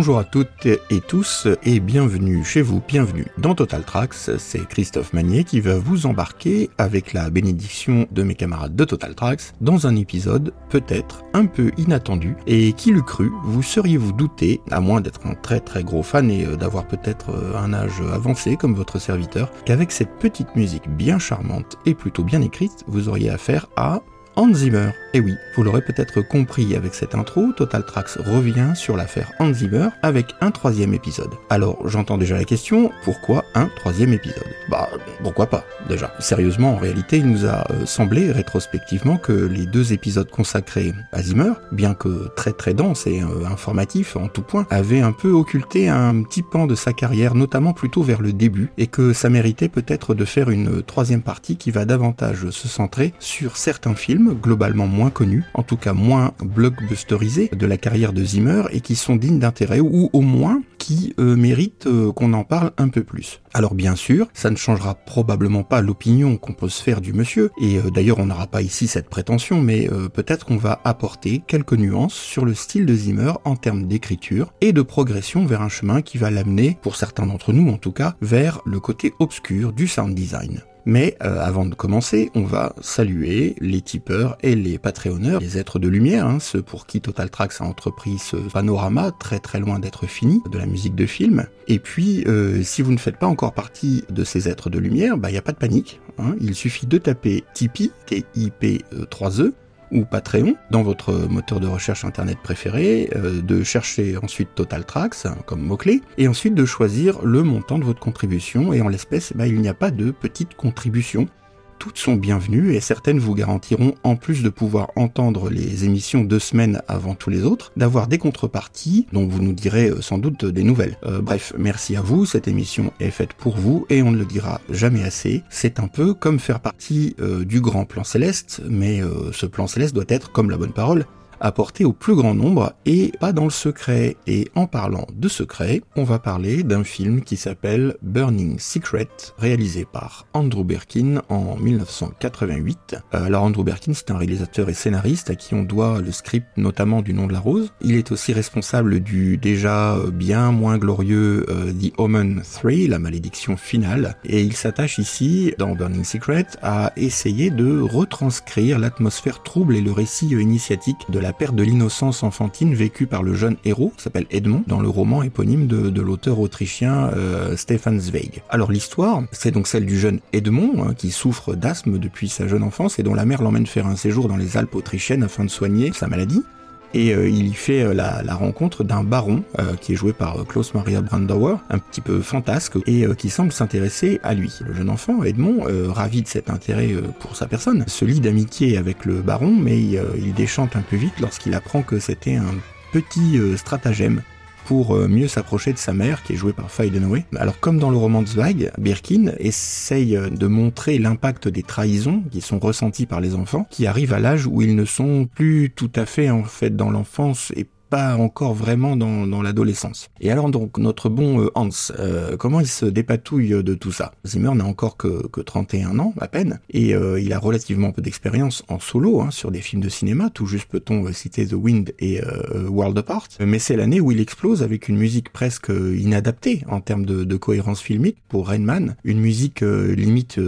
Bonjour à toutes et tous et bienvenue chez vous, bienvenue dans Total Tracks, c'est Christophe Magnier qui va vous embarquer avec la bénédiction de mes camarades de Total Tracks dans un épisode peut-être un peu inattendu et qui l'eût cru, vous seriez-vous douté, à moins d'être un très très gros fan et euh, d'avoir peut-être euh, un âge avancé comme votre serviteur, qu'avec cette petite musique bien charmante et plutôt bien écrite, vous auriez affaire à Hans Zimmer. Et oui, vous l'aurez peut-être compris avec cette intro, Total Tracks revient sur l'affaire Hans Zimmer avec un troisième épisode. Alors j'entends déjà la question, pourquoi un troisième épisode? Bah pourquoi pas déjà Sérieusement, en réalité, il nous a euh, semblé rétrospectivement que les deux épisodes consacrés à Zimmer, bien que très très denses et euh, informatifs en tout point, avaient un peu occulté un petit pan de sa carrière, notamment plutôt vers le début, et que ça méritait peut-être de faire une troisième partie qui va davantage se centrer sur certains films globalement moins connus, en tout cas moins blockbusterisés de la carrière de Zimmer et qui sont dignes d'intérêt ou au moins qui euh, méritent euh, qu'on en parle un peu plus. Alors bien sûr, ça ne changera probablement pas l'opinion qu'on peut se faire du monsieur, et euh, d'ailleurs on n'aura pas ici cette prétention, mais peut-être qu'on va apporter quelques nuances sur le style de Zimmer en termes d'écriture et de progression vers un chemin qui va l'amener, pour certains d'entre nous en tout cas, vers le côté obscur du sound design. Mais euh, avant de commencer, on va saluer les tipeurs et les patreonneurs, les êtres de lumière, hein, ceux pour qui Total Tracks a entrepris ce panorama très très loin d'être fini de la musique de film. Et puis, euh, si vous ne faites pas encore partie de ces êtres de lumière, bah il a pas de panique. Hein. il suffit de taper Tipeee, T-I-P-3-E, ou Patreon dans votre moteur de recherche internet préféré, euh, de chercher ensuite Total Tracks comme mot-clé, et ensuite de choisir le montant de votre contribution, et en l'espèce, bah, il n'y a pas de petite contribution, toutes sont bienvenues et certaines vous garantiront, en plus de pouvoir entendre les émissions deux semaines avant tous les autres, d'avoir des contreparties dont vous nous direz euh, sans doute des nouvelles. Euh, bref, merci à vous, cette émission est faite pour vous et on ne le dira jamais assez. C'est un peu comme faire partie euh, du grand plan céleste, mais ce plan céleste doit être, comme la bonne parole, apporté au plus grand nombre et pas dans le secret. Et en parlant de secret, on va parler d'un film qui s'appelle Burning Secret, réalisé par Andrew Birkin en 1988. Euh, alors Andrew Birkin, c'est un réalisateur et scénariste à qui on doit le script notamment du Nom de la Rose. Il est aussi responsable du déjà bien moins glorieux euh, The Omen 3, la malédiction finale, et il s'attache ici, dans Burning Secret, à essayer de retranscrire l'atmosphère trouble et le récit initiatique de la la perte de l'innocence enfantine vécue par le jeune héros, s'appelle Edmond, dans le roman éponyme de, l'auteur autrichien euh, Stefan Zweig. Alors l'histoire, c'est donc celle du jeune Edmond, hein, qui souffre d'asthme depuis sa jeune enfance et dont la mère l'emmène faire un séjour dans les Alpes autrichiennes afin de soigner sa maladie et euh, il y fait euh, la, rencontre d'un baron euh, qui est joué par Klaus Maria Brandauer, un petit peu fantasque et qui semble s'intéresser à lui. Le jeune enfant, Edmond, ravi de cet intérêt pour sa personne, se lie d'amitié avec le baron, mais il déchante un peu vite lorsqu'il apprend que c'était un petit stratagème pour euh, mieux s'approcher de sa mère, qui est jouée par Faye Dunaway. Alors comme dans le roman de Zweig, Birkin essaye euh, de montrer l'impact des trahisons qui sont ressenties par les enfants, qui arrivent à l'âge où ils ne sont plus tout à fait en fait dans l'enfance et pas encore vraiment dans, l'adolescence. Et alors donc notre bon euh, Hans, euh, comment il se dépatouille de tout ça? Zimmer n'a encore que, que 31 ans à peine, et euh, il a relativement peu d'expérience en solo hein, sur des films de cinéma, tout juste peut-on citer The Wind et World Apart, mais c'est l'année où il explose avec une musique presque inadaptée en termes de, de cohérence filmique pour Rainman, une musique limite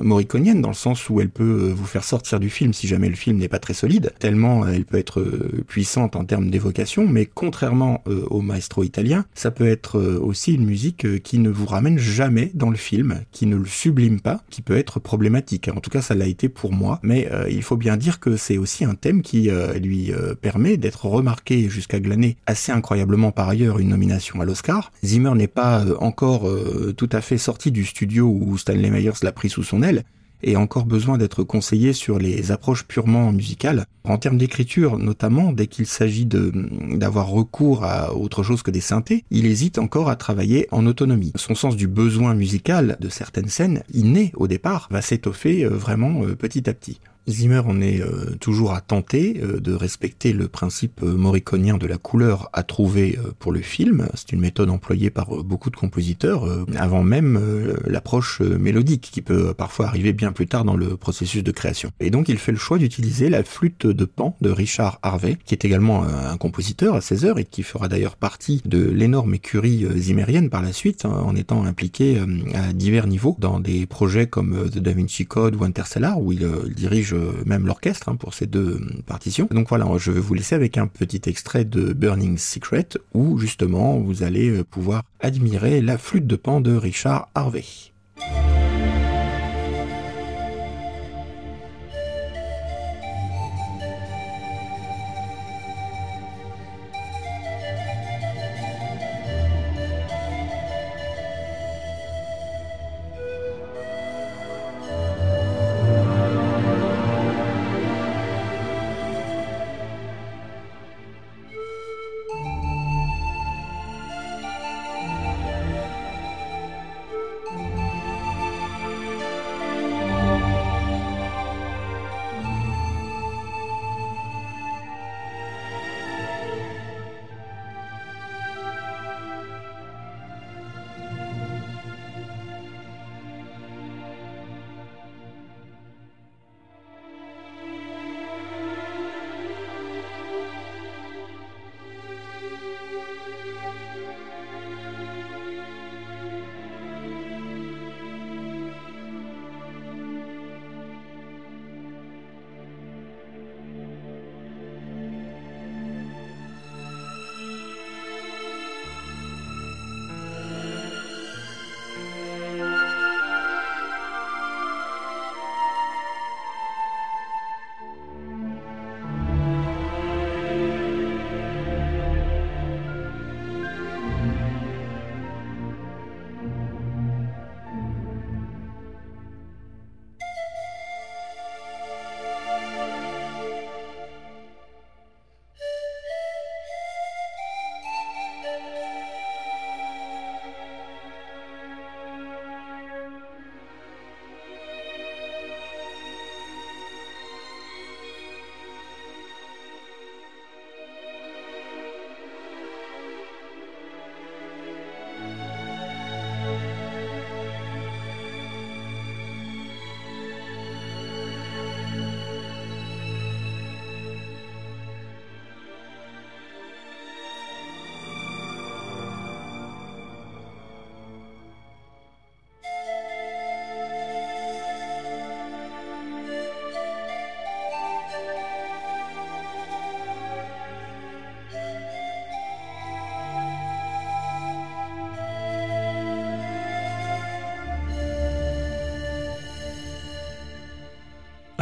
moriconienne dans le sens où elle peut vous faire sortir du film si jamais le film n'est pas très solide, tellement elle peut être puissante en termes d'évocation mais contrairement euh, au maestro italien, ça peut être euh, aussi une musique euh, qui ne vous ramène jamais dans le film, qui ne le sublime pas, qui peut être problématique. En tout cas, ça l'a été pour moi, mais il faut bien dire que c'est aussi un thème qui lui permet d'être remarqué jusqu'à glaner assez incroyablement par ailleurs une nomination à l'Oscar. Zimmer n'est pas encore tout à fait sorti du studio où Stanley Myers l'a pris sous son aile, et encore besoin d'être conseillé sur les approches purement musicales. En termes d'écriture, notamment, dès qu'il s'agit d'avoir recours à autre chose que des synthés, il hésite encore à travailler en autonomie. Son sens du besoin musical de certaines scènes, inné au départ, va s'étoffer euh, vraiment euh, petit à petit. Zimmer en est euh, toujours à tenter euh, de respecter le principe euh, morriconien de la couleur à trouver pour le film. C'est une méthode employée par beaucoup de compositeurs avant même l'approche mélodique qui peut parfois arriver bien plus tard dans le processus de création. Et donc il fait le choix d'utiliser la flûte de pan de Richard Harvey, qui est également un compositeur à 16 heures et qui fera d'ailleurs partie de l'énorme écurie zimmerienne par la suite hein, en étant impliqué à divers niveaux dans des projets comme The Da Vinci Code ou Interstellar où il dirige même l'orchestre hein, pour ces deux partitions. Donc voilà, je vais vous laisser avec un petit extrait de Burning Secret où justement vous allez euh, pouvoir admirer la flûte de pan de Richard Harvey.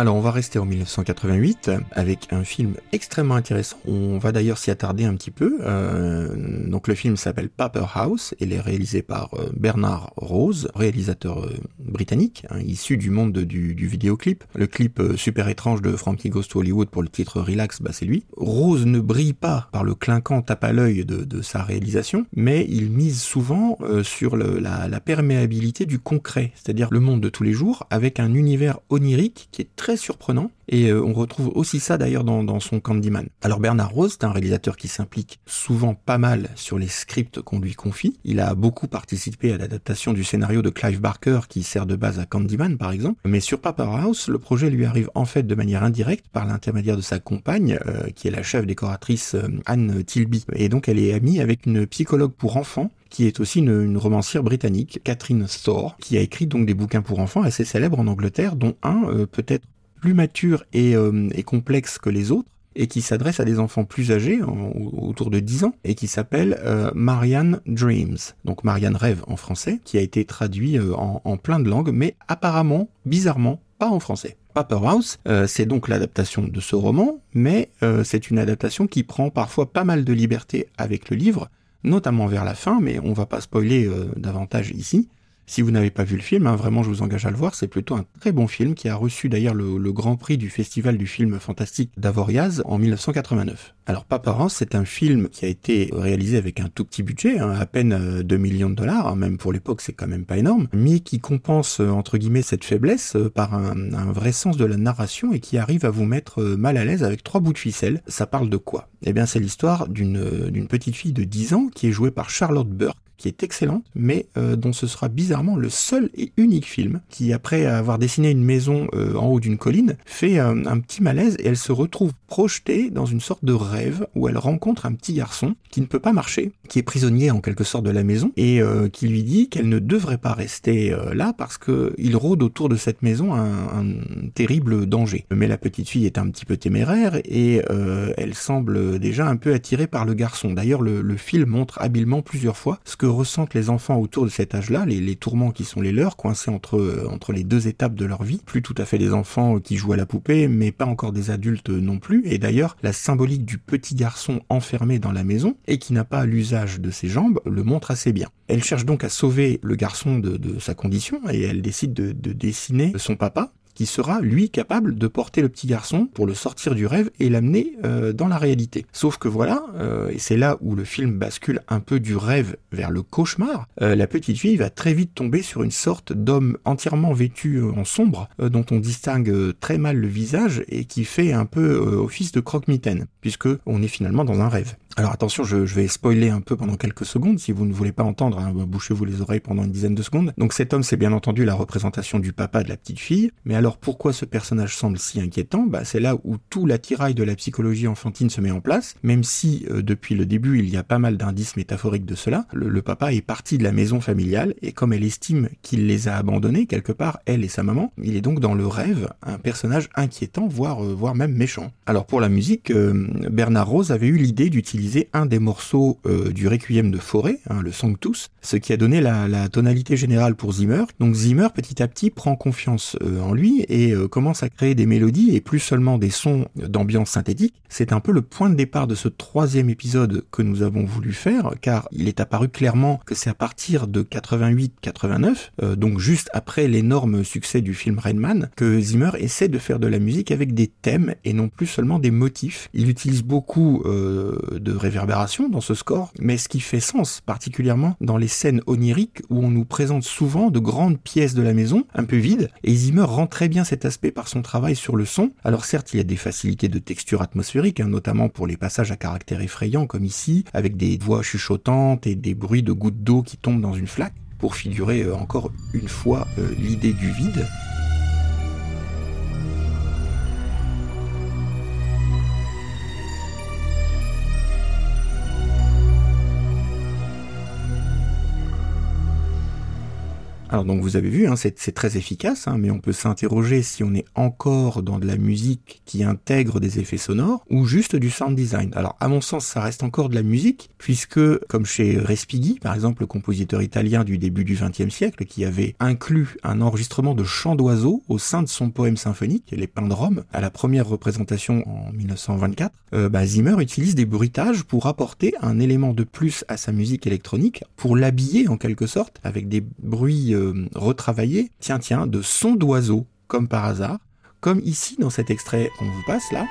Alors on va rester en 1988 avec un film extrêmement intéressant. On va d'ailleurs s'y attarder un petit peu. Euh, donc le film s'appelle Paper House il est réalisé par euh, Bernard Rose, réalisateur euh, britannique, hein, issu du monde du, vidéoclip. Le clip super étrange de Frankie Goes to Hollywood pour le titre Relax, bah c'est lui. Rose ne brille pas par le clinquant tape à l'œil de, sa réalisation, mais il mise souvent sur la, la perméabilité du concret, c'est-à-dire le monde de tous les jours, avec un univers onirique qui est très surprenant. Et euh, on retrouve aussi ça d'ailleurs dans, son Candyman. Alors Bernard Rose, c'est un réalisateur qui s'implique souvent pas mal sur les scripts qu'on lui confie. Il a beaucoup participé à l'adaptation du scénario de Clive Barker qui sert de base à Candyman par exemple. Mais sur Paper House, le projet lui arrive en fait de manière indirecte par l'intermédiaire de sa compagne, euh, qui est la chef décoratrice euh, Anne Tilby. Et donc elle est amie avec une psychologue pour enfants qui est aussi une, romancière britannique, Catherine Thor, qui a écrit donc des bouquins pour enfants assez célèbres en Angleterre, dont un peut-être plus mature euh, et, complexe que les autres, et qui s'adresse à des enfants plus âgés, autour de 10 ans, et qui s'appelle euh, Marianne Dreams, donc Marianne Rêve en français, qui a été traduit euh, en, plein de langues, mais apparemment, bizarrement, pas en français. Paper House, c'est donc l'adaptation de ce roman, mais c'est une adaptation qui prend parfois pas mal de liberté avec le livre, notamment vers la fin, mais on va pas spoiler davantage ici. Si vous n'avez pas vu le film, hein, vraiment je vous engage à le voir, c'est plutôt un très bon film qui a reçu d'ailleurs le, grand prix du Festival du film fantastique d'Avoriaz en 1989. Alors Papa c'est un film qui a été réalisé avec un tout petit budget, hein, à peine 2 euh, millions de dollars, hein, même pour l'époque c'est quand même pas énorme, mais qui compense euh, entre guillemets cette faiblesse euh, par un, un, vrai sens de la narration et qui arrive à vous mettre mal à l'aise avec trois bouts de ficelle. Ça parle de quoi? Eh bien c'est l'histoire d'une petite fille de 10 ans qui est jouée par Charlotte Burke qui est excellente, mais euh, dont ce sera bizarrement le seul et unique film qui, après avoir dessiné une maison euh, en haut d'une colline, fait euh, un petit malaise et elle se retrouve projetée dans une sorte de rêve où elle rencontre un petit garçon qui ne peut pas marcher, qui est prisonnier en quelque sorte de la maison et qui lui dit qu'elle ne devrait pas rester là parce que il rôde autour de cette maison un, terrible danger. Mais la petite fille est un petit peu téméraire et elle semble déjà un peu attirée par le garçon. D'ailleurs, le, le film montre habilement plusieurs fois ce que ressentent les enfants autour de cet âge-là, les, tourments qui sont les leurs, coincés entre, euh, entre les deux étapes de leur vie, plus tout à fait des enfants qui jouent à la poupée, mais pas encore des adultes non plus, et d'ailleurs la symbolique du petit garçon enfermé dans la maison, et qui n'a pas l'usage de ses jambes, le montre assez bien. Elle cherche donc à sauver le garçon de, sa condition, et elle décide de, de dessiner son papa, sera lui capable de porter le petit garçon pour le sortir du rêve et l'amener euh, dans la réalité. Sauf que voilà, euh, et c'est là où le film bascule un peu du rêve vers le cauchemar, euh, la petite fille va très vite tomber sur une sorte d'homme entièrement vêtu en sombre, dont on distingue très mal le visage et qui fait un peu office de croque-mitaine, puisque on est finalement dans un rêve. Alors attention, je, vais spoiler un peu pendant quelques secondes, si vous ne voulez pas entendre, hein, bouchez-vous les oreilles pendant une dizaine de secondes. Donc cet homme, c'est bien entendu la représentation du papa de la petite fille, mais alors pourquoi ce personnage semble si inquiétant? Bah, C'est là où tout l'attirail de la psychologie enfantine se met en place, même si euh, depuis le début il y a pas mal d'indices métaphoriques de cela, le, papa est parti de la maison familiale, et comme elle estime qu'il les a abandonnés quelque part, elle et sa maman, il est donc dans le rêve un personnage inquiétant, voire, euh, voire même méchant. Alors pour la musique, euh, Bernard Rose avait eu l'idée d'utiliser un des morceaux euh, du Requiem de Forêt, hein, le Sanctus, ce qui a donné la, tonalité générale pour Zimmer. Donc Zimmer, petit à petit, prend confiance euh, en lui et euh, commence à créer des mélodies et plus seulement des sons d'ambiance synthétique. C'est un peu le point de départ de ce troisième épisode que nous avons voulu faire, car il est apparu clairement que c'est à partir de 88-89, donc juste après l'énorme succès du film Rainman, que Zimmer essaie de faire de la musique avec des thèmes et non plus seulement des motifs. Il utilise beaucoup de réverbération dans ce score, mais ce qui fait sens, particulièrement dans les scènes oniriques où on nous présente souvent de grandes pièces de la maison, un peu vides, et Zimmer rend très bien cet aspect par son travail sur le son. Alors certes, il y a des facilités de texture atmosphérique, hein, notamment pour les passages à caractère effrayant comme ici, avec des voix chuchotantes et des bruits de gouttes d'eau qui tombent dans une flaque, pour figurer euh, encore une fois euh, l'idée du vide. Alors donc vous avez vu, hein, c'est très efficace, hein, mais on peut s'interroger si on est encore dans de la musique qui intègre des effets sonores ou juste du sound design. Alors à mon sens, ça reste encore de la musique, puisque comme chez Respighi, par exemple, le compositeur italien du début du XXe siècle, qui avait inclus un enregistrement de chants d'oiseaux au sein de son poème symphonique, Les Pins de Rome, à la première représentation en 1924, euh, bah, Zimmer utilise des bruitages pour apporter un élément de plus à sa musique électronique, pour l'habiller en quelque sorte avec des bruits euh, retravailler, tiens tiens, de sons d'oiseaux, comme par hasard, comme ici dans cet extrait qu'on vous passe là.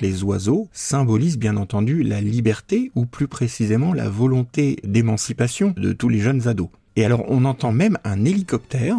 Les oiseaux symbolisent bien entendu la liberté ou plus précisément la volonté d'émancipation de tous les jeunes ados. Et alors on entend même un hélicoptère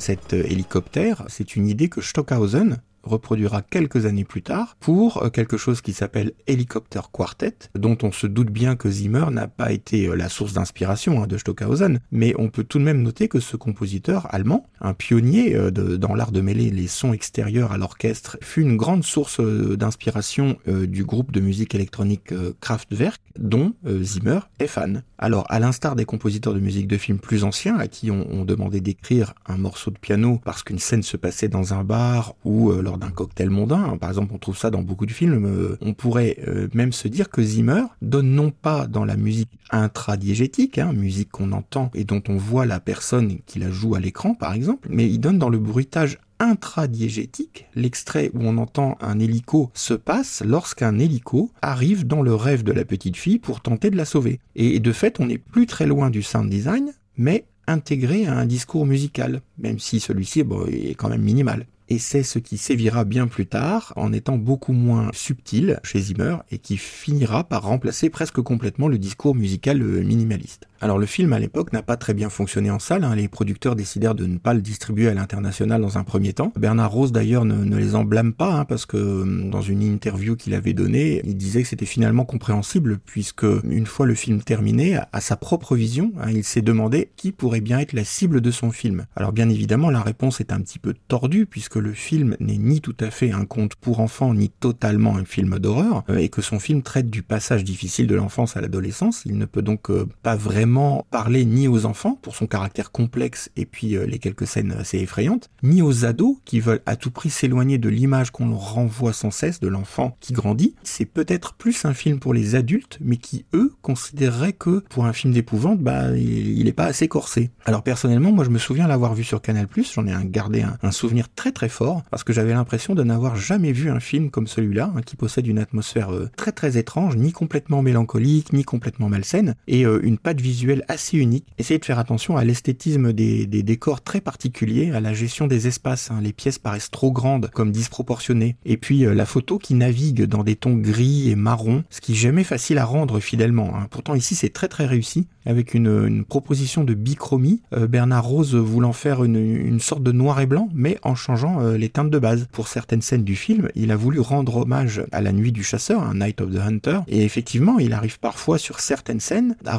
Cet euh, hélicoptère, c'est une idée que Stockhausen, reproduira quelques années plus tard pour euh, quelque chose qui s'appelle Helicopter Quartet, dont on se doute bien que Zimmer n'a pas été euh, la source d'inspiration hein, de Stockhausen, mais on peut tout de même noter que ce compositeur allemand, un pionnier euh, dans l'art de mêler les sons extérieurs à l'orchestre, fut une grande source d'inspiration du groupe de musique électronique Kraftwerk, dont Zimmer est fan. Alors, à l'instar des compositeurs de musique de film plus anciens, à qui on, demandait d'écrire un morceau de piano parce qu'une scène se passait dans un bar ou d'un cocktail mondain. Par exemple, on trouve ça dans beaucoup de films. Euh, on pourrait euh, même se dire que Zimmer donne non pas dans la musique intradiégétique, hein, musique qu'on entend et dont on voit la personne qui la joue à l'écran, par exemple, mais il donne dans le bruitage intradiégétique, l'extrait où on entend un hélico se passe lorsqu'un hélico arrive dans le rêve de la petite fille pour tenter de la sauver. Et de fait, on n'est plus très loin du sound design, mais intégré à un discours musical, même si celui-ci est quand même minimal et c'est ce qui sévira bien plus tard en étant beaucoup moins subtil chez Zimmer et qui finira par remplacer presque complètement le discours musical euh, minimaliste. Alors le film à l'époque n'a pas très bien fonctionné en salle, hein. les producteurs décidèrent de ne pas le distribuer à l'international dans un premier temps. Bernard Rose d'ailleurs ne, les en blâme pas, hein, parce que hum, dans une interview qu'il avait donnée, il disait que c'était finalement compréhensible, puisque une fois le film terminé, à, sa propre vision, hein, il s'est demandé qui pourrait bien être la cible de son film. Alors bien évidemment la réponse est un petit peu tordue, puisque le film n'est ni tout à fait un conte pour enfants, ni totalement un film d'horreur, euh, et que son film traite du passage difficile de l'enfance à l'adolescence, il ne peut donc euh, pas vraiment parler ni aux enfants, pour son caractère complexe et puis euh, les quelques scènes assez effrayantes, ni aux ados qui veulent à tout prix s'éloigner de l'image qu'on leur renvoie sans cesse de l'enfant qui grandit. C'est peut-être plus un film pour les adultes, mais qui, eux, considéreraient que pour un film d'épouvante, bah, il, est pas assez corsé. Alors personnellement, moi je me souviens l'avoir vu sur Canal+, j'en ai gardé un, souvenir très très fort, parce que j'avais l'impression de n'avoir jamais vu un film comme celui-là, hein, qui possède une atmosphère euh, très très étrange, ni complètement mélancolique, ni complètement malsaine, et euh, une patte visuelle assez unique. Essayez de faire attention à l'esthétisme des, décors très particuliers, à la gestion des espaces. Hein. Les pièces paraissent trop grandes, comme disproportionnées. Et puis euh, la photo qui navigue dans des tons gris et marron, ce qui est jamais facile à rendre fidèlement. Hein. Pourtant ici c'est très très réussi, avec une, proposition de bichromie. Euh, Bernard Rose voulant faire une, sorte de noir et blanc, mais en changeant euh, les teintes de base. Pour certaines scènes du film, il a voulu rendre hommage à la nuit du chasseur, un Night of the Hunter, et effectivement il arrive parfois sur certaines scènes à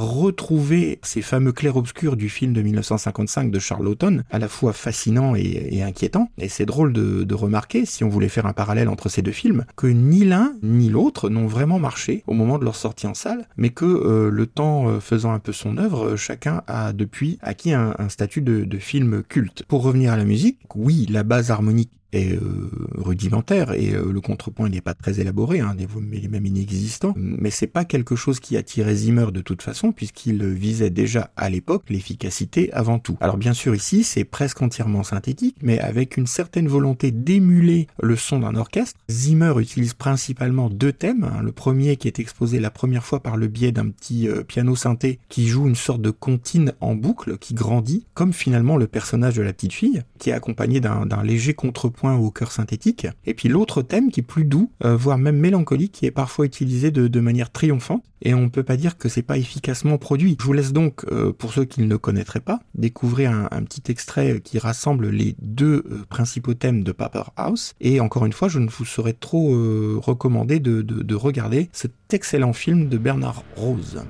ces fameux clairs-obscurs du film de 1955 de Charlton, à la fois fascinant et, inquiétant. Et c'est drôle de, remarquer, si on voulait faire un parallèle entre ces deux films, que ni l'un ni l'autre n'ont vraiment marché au moment de leur sortie en salle, mais que euh, le temps euh, faisant un peu son œuvre, chacun a depuis acquis un, statut de, de film culte. Pour revenir à la musique, oui, la base harmonique est euh, rudimentaire et euh, le contrepoint n'est pas très élaboré, hein, il est même inexistant. Mais c'est pas quelque chose qui attirait Zimmer de toute façon puisqu'il visait déjà à l'époque l'efficacité avant tout. Alors bien sûr ici c'est presque entièrement synthétique, mais avec une certaine volonté d'émuler le son d'un orchestre. Zimmer utilise principalement deux thèmes. Hein. Le premier qui est exposé la première fois par le biais d'un petit euh, piano synthé qui joue une sorte de comptine en boucle qui grandit, comme finalement le personnage de la petite fille, qui est accompagné d'un léger contrepoint au cœur synthétique. Et puis l'autre thème qui est plus doux, euh, voire même mélancolique, qui est parfois utilisé de, manière triomphante. Et on ne peut pas dire que c'est pas efficacement produit. Je vous laisse donc, euh, pour ceux qui ne le connaîtraient pas, découvrir un, petit extrait qui rassemble les deux euh, principaux thèmes de Paper House. Et encore une fois, je ne vous saurais trop recommander de regarder cet excellent film de Bernard Rose.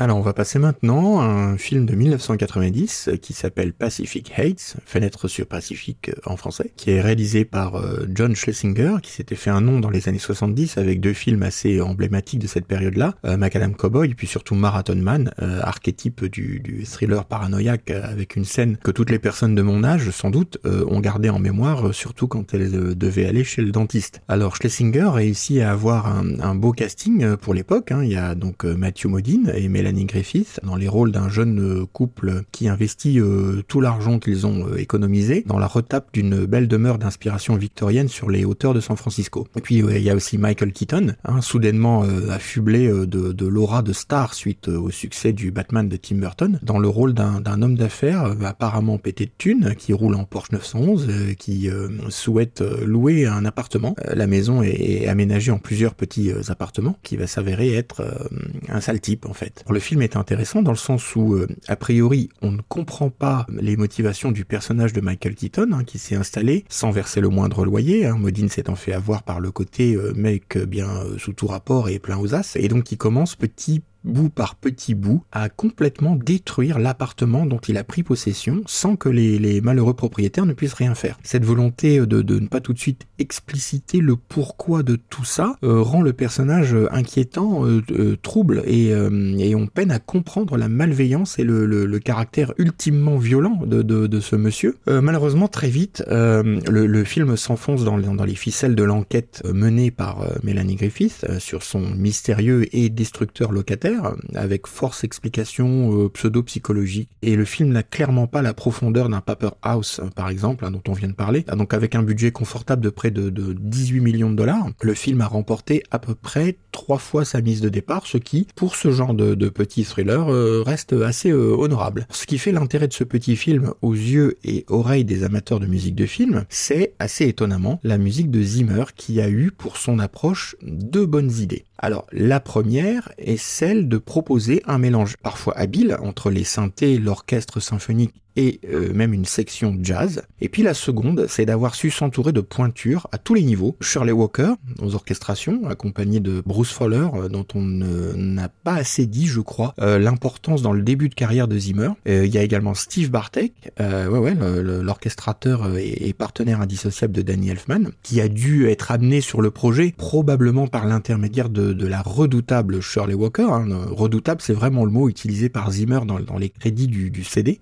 Alors on va passer maintenant à un film de 1990 qui s'appelle Pacific Hates, Fenêtre sur Pacifique en français, qui est réalisé par euh, John Schlesinger, qui s'était fait un nom dans les années 70 avec deux films assez emblématiques de cette période-là, euh, Macadam Cowboy, puis surtout Marathon Man, euh, archétype du, thriller paranoïaque avec une scène que toutes les personnes de mon âge, sans doute, ont gardé en mémoire, surtout quand elles devaient aller chez le dentiste. Alors Schlesinger réussit à avoir un, un beau casting pour l'époque, hein. il y a donc Matthew Modine et Mélanie Griffith dans les rôles d'un jeune euh, couple qui investit euh, tout l'argent qu'ils ont euh, économisé dans la retape d'une belle demeure d'inspiration victorienne sur les hauteurs de San Francisco. Et puis il y a aussi Michael Keaton, hein, soudainement affublé de, de l'aura de star suite au succès du Batman de Tim Burton, dans le rôle d'un homme d'affaires apparemment pété de thunes, qui roule en Porsche 911, qui souhaite louer un appartement. la maison est, aménagée en plusieurs petits appartements, qui va s'avérer être un sale type en fait. Le film est intéressant dans le sens où, euh, a priori, on ne comprend pas les motivations du personnage de Michael Keaton, hein, qui s'est installé sans verser le moindre loyer. Hein, Modine s'étant fait avoir par le côté euh, mec bien euh, sous tout rapport et plein aux as, et donc il commence petit bout par petit bout, à complètement détruire l'appartement dont il a pris possession sans que les, malheureux propriétaires ne puissent rien faire. Cette volonté de, ne pas tout de suite expliciter le pourquoi de tout ça euh, rend le personnage inquiétant, euh, euh, trouble, et, on peine à comprendre la malveillance et le, caractère ultimement violent de, ce monsieur. malheureusement, très vite, le, film s'enfonce dans, dans, les ficelles de l'enquête menée par Mélanie Griffith sur son mystérieux et destructeur locataire avec force explication euh, pseudo-psychologique. Et le film n'a clairement pas la profondeur d'un Paper House, euh, par exemple, hein, dont on vient de parler. Ah, donc avec un budget confortable de près de, 18 millions de dollars, le film a remporté à peu près trois fois sa mise de départ, ce qui, pour ce genre de, petit thriller, euh, reste assez honorable. Ce qui fait l'intérêt de ce petit film aux yeux et oreilles des amateurs de musique de film, c'est assez étonnamment la musique de Zimmer qui a eu pour son approche deux bonnes idées. Alors la première est celle de proposer un mélange parfois habile entre les synthés, l'orchestre symphonique et euh, même une section jazz. Et puis la seconde, c'est d'avoir su s'entourer de pointures à tous les niveaux. Shirley Walker aux orchestrations, accompagné de Bruce Fowler, euh, dont on n'a pas assez dit, je crois, euh, l'importance dans le début de carrière de Zimmer. Il y a également Steve Bartek, ouais ouais, l'orchestrateur et, partenaire indissociable de Danny Elfman, qui a dû être amené sur le projet probablement par l'intermédiaire de, la redoutable Shirley Walker. Hein. Redoutable, c'est vraiment le mot utilisé par Zimmer dans, les crédits du, CD.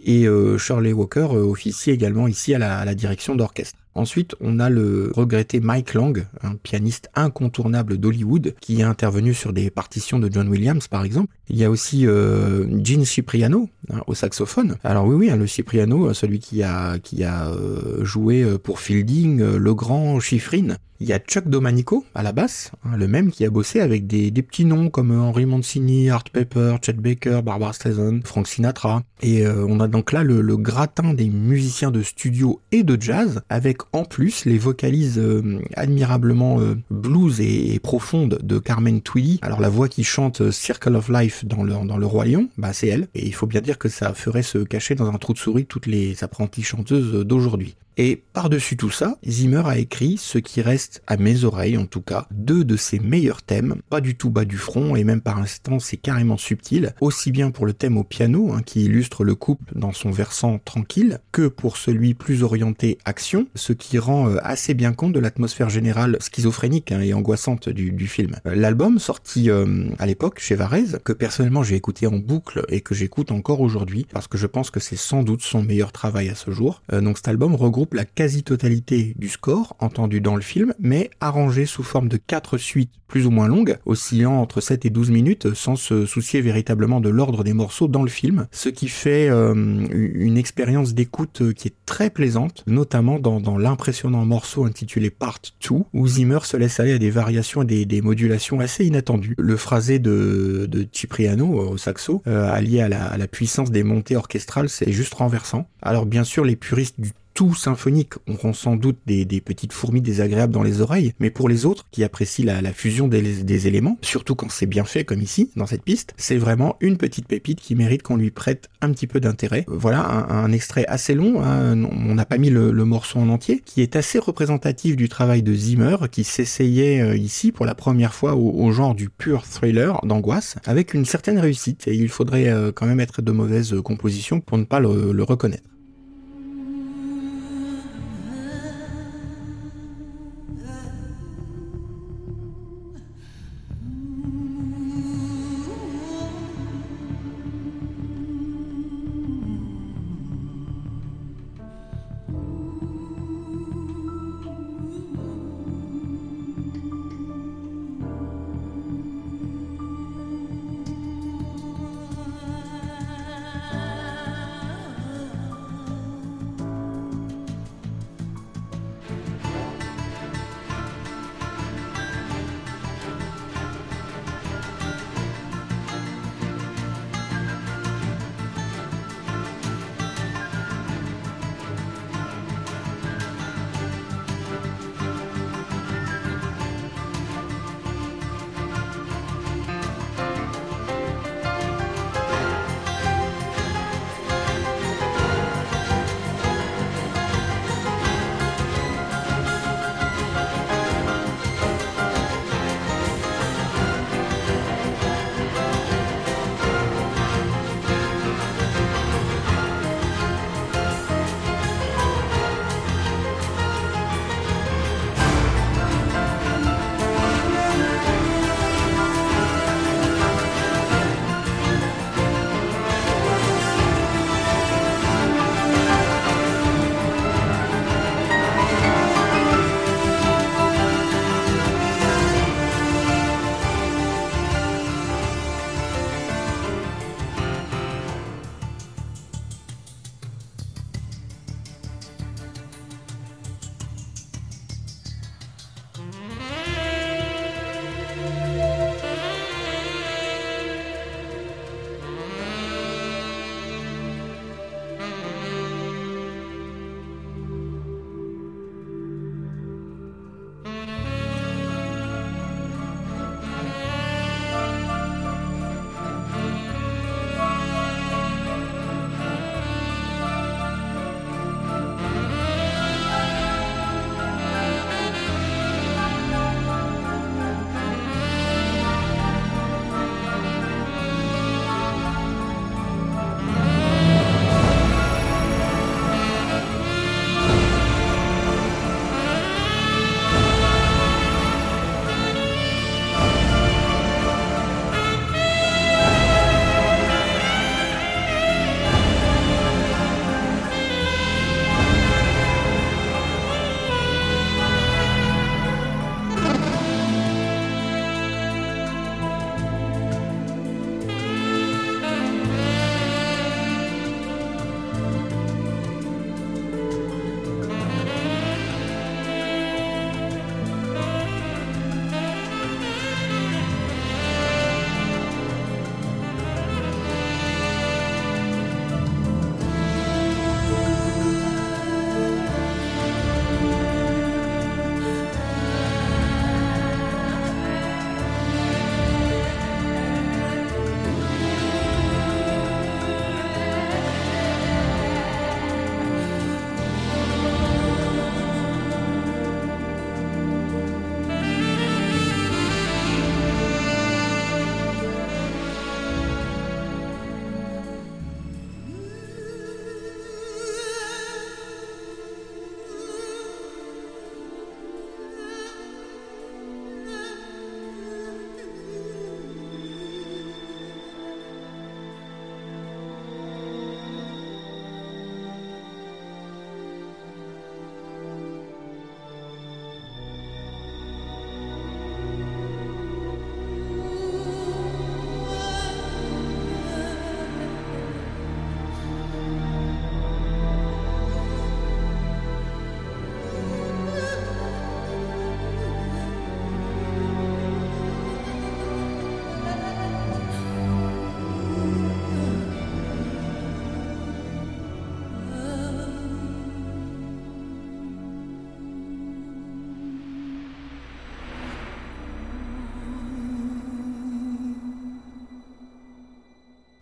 Shirley Walker euh, officie également ici à la, direction d'orchestre. Ensuite, on a le regretté Mike Lang, un pianiste incontournable d'Hollywood, qui est intervenu sur des partitions de John Williams, par exemple. Il y a aussi euh, Gene Cipriano hein, au saxophone. Alors oui, oui, hein, le Cipriano, celui qui a qui a euh, joué pour Fielding, le grand Chiffrine. Il y a Chuck Domanico à la basse, hein, le même qui a bossé avec des, petits noms comme Henry Mancini, Art Pepper, Chet Baker, Barbara Streisand, Frank Sinatra. Et euh, on a donc là le, gratin des musiciens de studio et de jazz, avec en plus les vocalises euh, admirablement euh, blues et, profondes de Carmen Twilly. Alors la voix qui chante Circle of Life dans le, dans le Roi Lion, bah c'est elle. Et il faut bien dire que ça ferait se cacher dans un trou de souris toutes les apprenties chanteuses d'aujourd'hui. Et par-dessus tout ça, Zimmer a écrit ce qui reste, à mes oreilles en tout cas, deux de ses meilleurs thèmes, pas du tout bas du front et même par instant c'est carrément subtil, aussi bien pour le thème au piano, hein, qui illustre le couple dans son versant tranquille, que pour celui plus orienté action, ce qui rend euh, assez bien compte de l'atmosphère générale schizophrénique hein, et angoissante du, film. Euh, l'album, sorti euh, à l'époque chez Varese, que personnellement j'ai écouté en boucle et que j'écoute encore aujourd'hui, parce que je pense que c'est sans doute son meilleur travail à ce jour, donc cet album regroupe la quasi-totalité du score entendu dans le film, mais arrangé sous forme de quatre suites plus ou moins longues, oscillant entre 7 et 12 minutes, sans se soucier véritablement de l'ordre des morceaux dans le film, ce qui fait euh, une expérience d'écoute qui est très plaisante, notamment dans, l'impressionnant morceau intitulé Part 2, où Zimmer se laisse aller à des variations et des, modulations assez inattendues. Le phrasé de, Cipriano au saxo, euh, allié à la, à la puissance des montées orchestrales, c'est juste renversant. Alors bien sûr, les puristes du tout symphonique auront sans doute des, petites fourmis désagréables dans les oreilles, mais pour les autres qui apprécient la, fusion des, éléments, surtout quand c'est bien fait comme ici, dans cette piste, c'est vraiment une petite pépite qui mérite qu'on lui prête un petit peu d'intérêt. Voilà un, extrait assez long, hein, on n'a pas mis le, morceau en entier, qui est assez représentatif du travail de Zimmer, qui s'essayait euh, ici pour la première fois au, genre du pur thriller d'angoisse, avec une certaine réussite, et il faudrait euh, quand même être de mauvaise composition pour ne pas le reconnaître.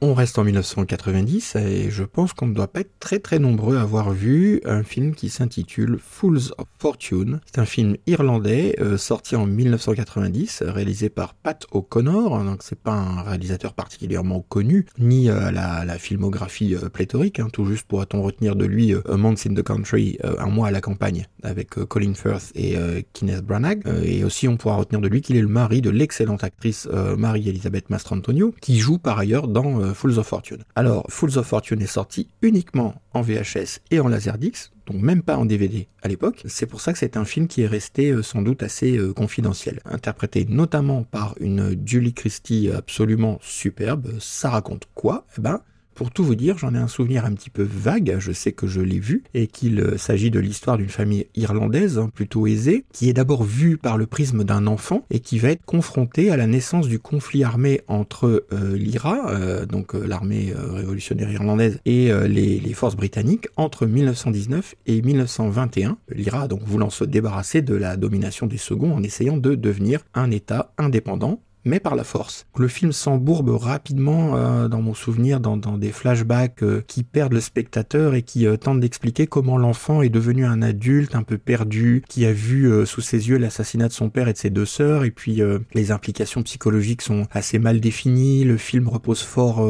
On reste en 1990 et je pense qu'on ne doit pas être très très nombreux à avoir vu un film qui s'intitule Fools of Fortune. C'est un film irlandais euh, sorti en 1990, réalisé par Pat O'Connor. Donc c'est pas un réalisateur particulièrement connu, ni euh, la, la, filmographie euh, pléthorique. Hein. tout juste pourra-t-on retenir de lui A Month in the Country, un mois à la campagne, avec Colin Firth et Kenneth Branagh. et aussi on pourra retenir de lui qu'il est le mari de l'excellente actrice Marie-Elisabeth Mastrantonio, qui joue par ailleurs dans Fools of Fortune. Alors, Fools of Fortune est sorti uniquement en VHS et en Laserdix, donc même pas en DVD à l'époque. C'est pour ça que c'est un film qui est resté euh, sans doute assez euh, confidentiel. Interprété notamment par une Julie Christie absolument superbe. Ça raconte quoi? Eh ben, pour tout vous dire, j'en ai un souvenir un petit peu vague, je sais que je l'ai vu, et qu'il euh, s'agit de l'histoire d'une famille irlandaise, hein, plutôt aisée, qui est d'abord vue par le prisme d'un enfant, et qui va être confrontée à la naissance du conflit armé entre euh, l'IRA, euh, donc l'armée révolutionnaire irlandaise, et les, forces britanniques, entre 1919 et 1921. L'IRA donc voulant se débarrasser de la domination des seconds en essayant de devenir un État indépendant, mais par la force. Le film s'embourbe rapidement, euh, dans mon souvenir, dans, des flashbacks euh, qui perdent le spectateur et qui euh, tentent d'expliquer comment l'enfant est devenu un adulte un peu perdu, qui a vu sous ses yeux l'assassinat de son père et de ses deux sœurs, et puis les implications psychologiques sont assez mal définies, le film repose fort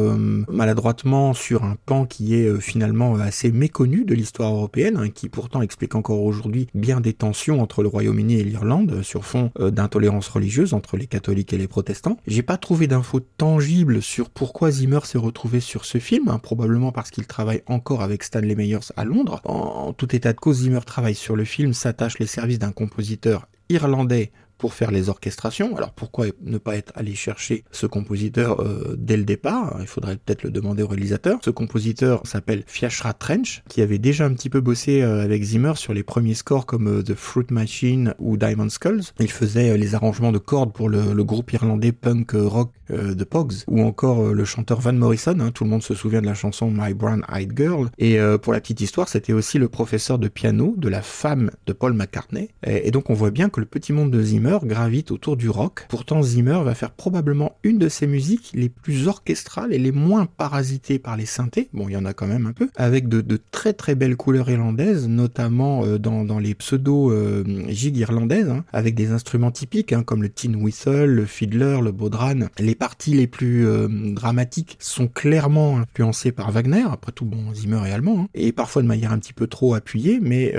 maladroitement sur un pan qui est finalement assez méconnu de l'histoire européenne, hein, qui pourtant explique encore aujourd'hui bien des tensions entre le Royaume-Uni et l'Irlande, sur fond d'intolérance religieuse entre les catholiques et les protestants j'ai pas trouvé d'infos tangibles sur pourquoi Zimmer s'est retrouvé sur ce film, hein, probablement parce qu'il travaille encore avec Stanley Meyers à Londres. En, tout état de cause, Zimmer travaille sur le film, s'attache les services d'un compositeur irlandais pour faire les orchestrations. Alors pourquoi ne pas être allé chercher ce compositeur euh, dès le départ? Il faudrait peut-être le demander au réalisateur. Ce compositeur s'appelle Fiachra Trench, qui avait déjà un petit peu bossé euh, avec Zimmer sur les premiers scores comme euh, The Fruit Machine ou Diamond Skulls. Il faisait les arrangements de cordes pour le, groupe irlandais punk rock The Pogs, ou encore le chanteur Van Morrison. Hein. tout le monde se souvient de la chanson My Brown Eyed Girl. Et pour la petite histoire, c'était aussi le professeur de piano de la femme de Paul McCartney. Et donc on voit bien que le petit monde de Zimmer gravite autour du rock. Pourtant, Zimmer va faire probablement une de ses musiques les plus orchestrales et les moins parasitées par les synthés. Bon, il y en a quand même un peu, avec de, très très belles couleurs irlandaises, notamment euh, dans, les pseudo euh, irlandaises, hein, avec des instruments typiques hein, comme le tin whistle, le fiddler, le bodhran. Les parties les plus euh, dramatiques sont clairement influencées par Wagner. Après tout, bon, Zimmer est allemand, hein, et parfois de manière un petit peu trop appuyée, mais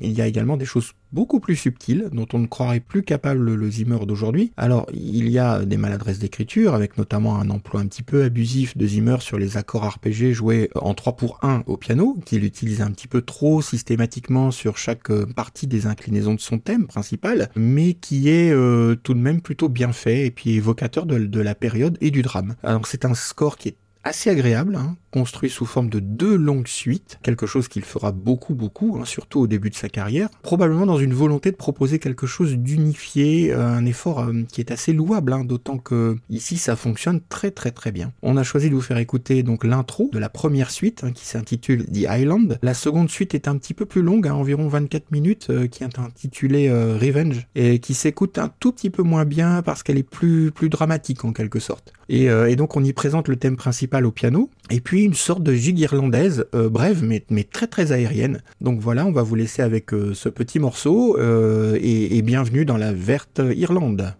il y a également des choses beaucoup plus subtil, dont on ne croirait plus capable le Zimmer d'aujourd'hui. Alors, il y a des maladresses d'écriture, avec notamment un emploi un petit peu abusif de Zimmer sur les accords arpégés joués en 3 pour 1 au piano, qu'il utilise un petit peu trop systématiquement sur chaque euh, partie des inclinaisons de son thème principal, mais qui est euh, tout de même plutôt bien fait et puis évocateur de, de la période et du drame. Alors c'est un score qui est assez agréable, hein, construit sous forme de deux longues suites, quelque chose qu'il fera beaucoup beaucoup, hein, surtout au début de sa carrière, probablement dans une volonté de proposer quelque chose d'unifié, euh, un effort euh, qui est assez louable, hein, d'autant que ici ça fonctionne très très très bien. On a choisi de vous faire écouter donc l'intro de la première suite qui s'intitule The Island. La seconde suite est un petit peu plus longue, environ 24 minutes, euh, qui est intitulée Revenge et qui s'écoute un tout petit peu moins bien parce qu'elle est plus plus dramatique en quelque sorte. Et, et donc on y présente le thème principal au piano et puis une sorte de gigue irlandaise, euh, brève mais, très très aérienne. Donc voilà, on va vous laisser avec euh, ce petit morceau euh, et bienvenue dans la verte Irlande.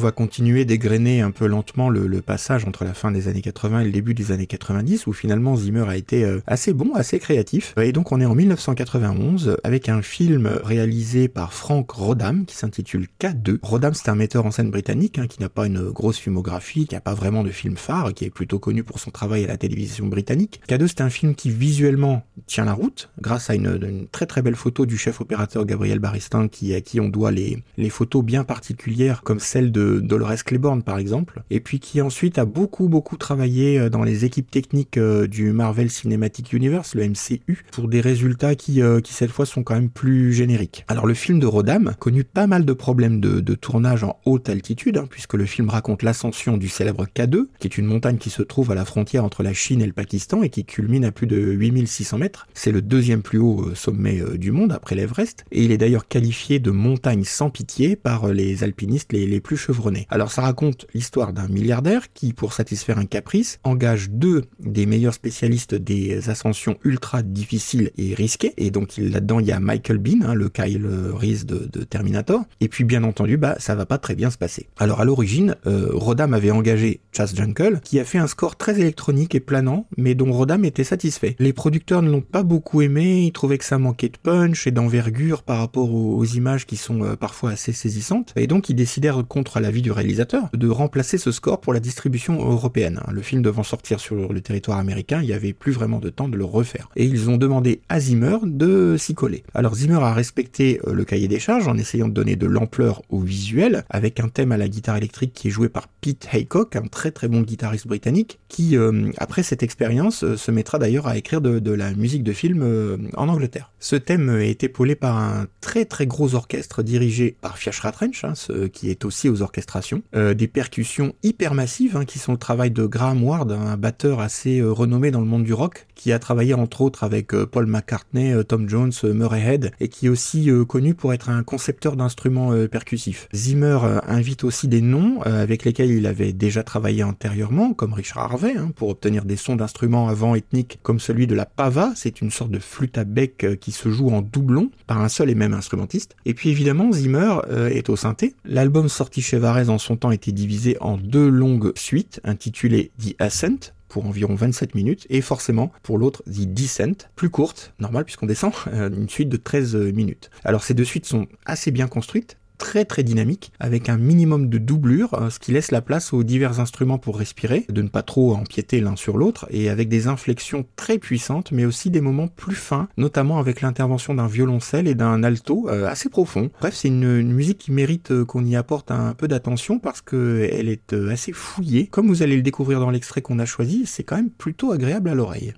Va continuer d'égrener un peu lentement le, passage entre la fin des années 80 et le début des années 90, où finalement Zimmer a été euh, assez bon, assez créatif. Et donc on est en 1991 avec un film réalisé par Frank Rodham qui s'intitule K2. Rodham c'est un metteur en scène britannique hein, qui n'a pas une grosse filmographie, qui n'a pas vraiment de film phare, qui est plutôt connu pour son travail à la télévision britannique. K2 c'est un film qui visuellement tient la route grâce à une, très très belle photo du chef opérateur Gabriel Baristin qui à qui on doit les, les photos bien particulières comme celle de Dolores Claiborne par exemple, et puis qui ensuite a beaucoup beaucoup travaillé euh, dans les équipes techniques euh, du Marvel Cinematic Universe, le MCU, pour des résultats qui, euh, qui cette fois sont quand même plus génériques. Alors le film de Rodam connu pas mal de problèmes de, de tournage en haute altitude, hein, puisque le film raconte l'ascension du célèbre K2, qui est une montagne qui se trouve à la frontière entre la Chine et le Pakistan et qui culmine à plus de 8600 mètres. C'est le deuxième plus haut sommet du monde après l'Everest, et il est d'ailleurs qualifié de montagne sans pitié par les alpinistes les, les plus alors ça raconte l'histoire d'un milliardaire qui, pour satisfaire un caprice, engage deux des meilleurs spécialistes des ascensions ultra difficiles et risquées. Et donc là-dedans, il y a Michael Bean, hein, le Kyle Reese de, Terminator. Et puis bien entendu, bah ça va pas très bien se passer. Alors à l'origine, euh, Rodam avait engagé Chas Junkel, qui a fait un score très électronique et planant, mais dont Rodam était satisfait. Les producteurs ne l'ont pas beaucoup aimé, ils trouvaient que ça manquait de punch et d'envergure par rapport aux, images qui sont euh, parfois assez saisissantes. Et donc ils décidèrent contre la vie du réalisateur, de remplacer ce score pour la distribution européenne. Le film devant sortir sur le territoire américain, il n'y avait plus vraiment de temps de le refaire. Et ils ont demandé à Zimmer de s'y coller. Alors Zimmer a respecté euh, le cahier des charges en essayant de donner de l'ampleur au visuel, avec un thème à la guitare électrique qui est joué par Pete Haycock, un très très bon guitariste britannique, qui euh, après cette expérience euh, se mettra d'ailleurs à écrire de, la musique de film en Angleterre. Ce thème est épaulé par un très très gros orchestre dirigé par Fiach Ratrench, hein, qui est aussi aux orchestres euh, des percussions hyper massives hein, qui sont le travail de Graham Ward, un batteur assez euh, renommé dans le monde du rock, qui a travaillé entre autres avec euh, Paul McCartney, Tom Jones, Murray Head, et qui est aussi connu pour être un concepteur d'instruments percussifs. Zimmer invite aussi des noms avec lesquels il avait déjà travaillé antérieurement, comme Richard Harvey, hein, pour obtenir des sons d'instruments avant ethniques comme celui de la pava, c'est une sorte de flûte à bec qui se joue en doublon par un seul et même instrumentiste. Et puis évidemment, Zimmer est au synthé. L'album sorti chez en son temps était divisé en deux longues suites intitulées The Ascent, pour environ 27 minutes, et forcément pour l'autre The Descent, plus courte, normal puisqu'on descend, euh, une suite de 13 minutes. Alors ces deux suites sont assez bien construites, très très dynamique, avec un minimum de doublure, euh, ce qui laisse la place aux divers instruments pour respirer, de ne pas trop empiéter l'un sur l'autre, et avec des inflexions très puissantes, mais aussi des moments plus fins, notamment avec l'intervention d'un violoncelle et d'un alto euh, assez profond. Bref, c'est une, musique qui mérite euh, qu'on y apporte un peu d'attention parce qu'elle est assez fouillée. Comme vous allez le découvrir dans l'extrait qu'on a choisi, c'est quand même plutôt agréable à l'oreille.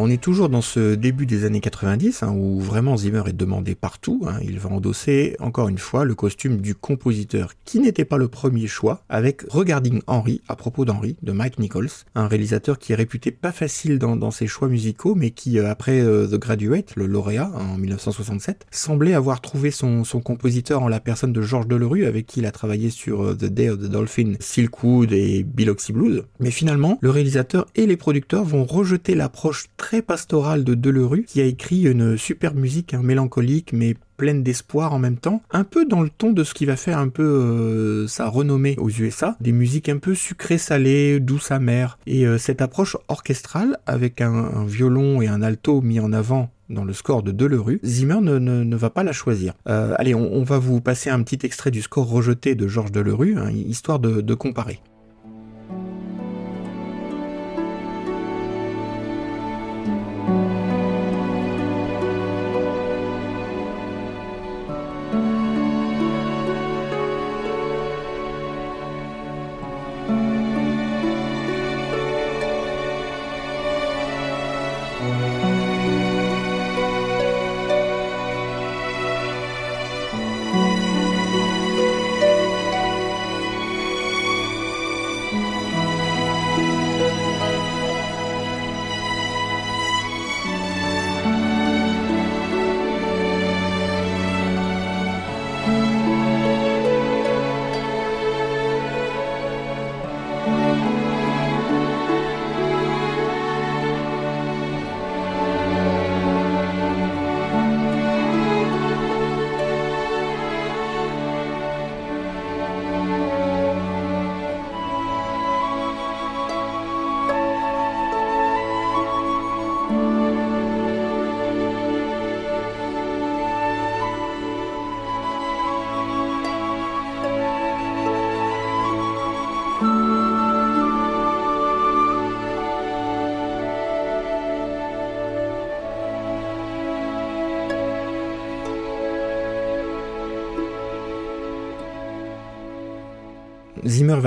On est toujours dans ce début des années 90 hein, où vraiment Zimmer est demandé partout. Hein. Il va endosser encore une fois le costume du compositeur qui n'était pas le premier choix avec Regarding Henry à propos d'Henry de Mike Nichols, un réalisateur qui est réputé pas facile dans, ses choix musicaux mais qui euh, après euh, The Graduate, le lauréat en 1967, semblait avoir trouvé son, compositeur en la personne de Georges Delerue avec qui il a travaillé sur euh, The Day of the Dolphin, Silkwood et Biloxi Blues. Mais finalement, le réalisateur et les producteurs vont rejeter l'approche très pastorale de Delerue, qui a écrit une superbe musique hein, mélancolique mais pleine d'espoir en même temps, un peu dans le ton de ce qui va faire un peu euh, sa renommée aux USA, des musiques un peu sucrées salées, douces amères, et euh, cette approche orchestrale avec un, violon et un alto mis en avant dans le score de Delerue, Zimmer ne, va pas la choisir. Euh, allez, on, va vous passer un petit extrait du score rejeté de Georges Delerue, hein, histoire de comparer.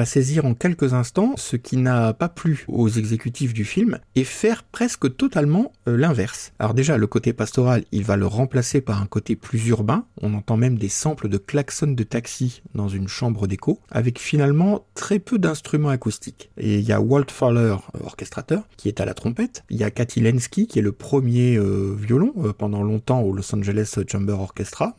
Va saisir en quelques instants ce qui n'a pas plu aux exécutifs du film et faire presque totalement euh, l'inverse. Alors déjà, le côté pastoral, il va le remplacer par un côté plus urbain. On entend même des samples de klaxons de taxi dans une chambre d'écho, avec finalement très peu d'instruments acoustiques. Et il y a Walt Fowler, euh, orchestrateur, qui est à la trompette. Il y a Cathy Lensky, qui est le premier euh, violon pendant longtemps au Los Angeles Chamber Orchestra,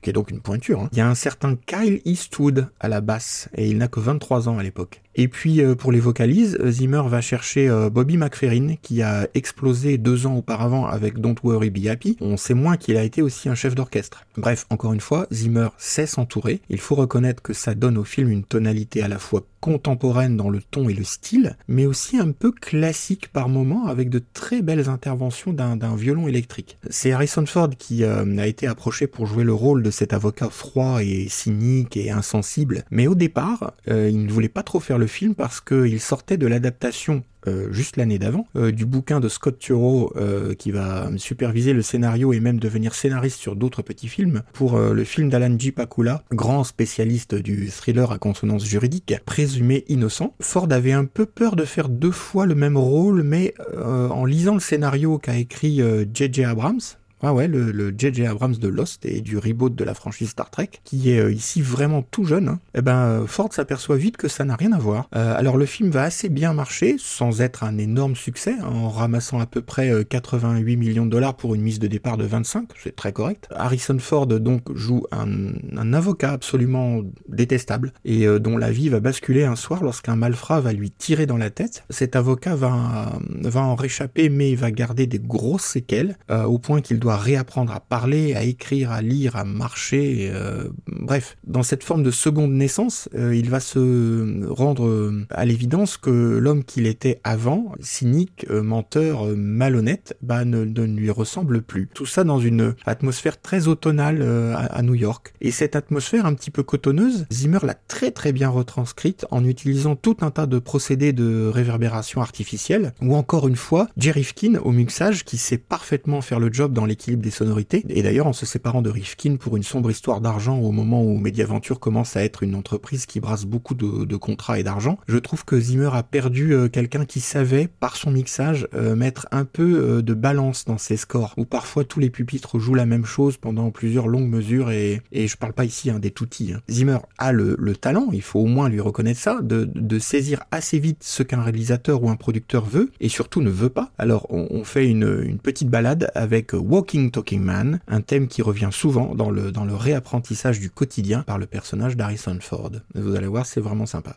qui est donc une pointure. Hein. Il y a un certain Kyle Eastwood à la basse, et il n'a que 23 ans à l'époque. Et puis euh, pour les vocalises, Zimmer va chercher euh, Bobby McFerrin qui a explosé deux ans auparavant avec Don't Worry Be Happy. On sait moins qu'il a été aussi un chef d'orchestre. Bref, encore une fois, Zimmer sait s'entourer. Il faut reconnaître que ça donne au film une tonalité à la fois contemporaine dans le ton et le style, mais aussi un peu classique par moment avec de très belles interventions d'un violon électrique. C'est Harrison Ford qui euh, a été approché pour jouer le rôle de cet avocat froid et cynique et insensible, mais au départ, il ne voulait pas trop faire le film parce qu'il sortait de l'adaptation euh, juste l'année d'avant, euh, du bouquin de Scott Turow euh, qui va superviser le scénario et même devenir scénariste sur d'autres petits films, pour le film d'Alan G. Pakula, grand spécialiste du thriller à consonance juridique, présumé innocent. Ford avait un peu peur de faire deux fois le même rôle, mais en lisant le scénario qu'a écrit J.J. Abrams, ah ouais, le J.J. Abrams de Lost et du reboot de la franchise Star Trek, qui est euh, ici vraiment tout jeune, hein. eh ben euh, Ford s'aperçoit vite que ça n'a rien à voir. Euh, alors le film va assez bien marcher, sans être un énorme succès, hein, en ramassant à peu près 88 millions de dollars pour une mise de départ de 25, c'est très correct. Harrison Ford donc joue un, avocat absolument détestable et dont la vie va basculer un soir lorsqu'un malfrat va lui tirer dans la tête. Cet avocat va, va en réchapper mais il va garder des grosses séquelles au point qu'il doit doit réapprendre à parler, à écrire, à lire, à marcher. Euh, bref, dans cette forme de seconde naissance, euh, il va se rendre euh, à l'évidence que l'homme qu'il était avant, cynique, menteur, malhonnête, bah, ne, lui ressemble plus. Tout ça dans une atmosphère très automnale à, New York. Et cette atmosphère un petit peu cotonneuse, Zimmer l'a très très bien retranscrite en utilisant tout un tas de procédés de réverbération artificielle, ou encore une fois, Jerry Fkin au mixage qui sait parfaitement faire le job dans les l'équilibre des sonorités. Et d'ailleurs, en se séparant de Rifkin pour une sombre histoire d'argent au moment où Mediaventure commence à être une entreprise qui brasse beaucoup de, contrats et d'argent, je trouve que Zimmer a perdu euh, quelqu'un qui savait, par son mixage, euh, mettre un peu euh, de balance dans ses scores, où parfois tous les pupitres jouent la même chose pendant plusieurs longues mesures, et, et je parle pas ici hein, des toutis. Hein. Zimmer a le, talent, il faut au moins lui reconnaître ça, de, saisir assez vite ce qu'un réalisateur ou un producteur veut, et surtout ne veut pas. Alors on, fait une, une, petite balade avec Walking Talking Man, un thème qui revient souvent dans le, dans le réapprentissage du quotidien par le personnage d'Harrison Ford. Vous allez voir, c'est vraiment sympa.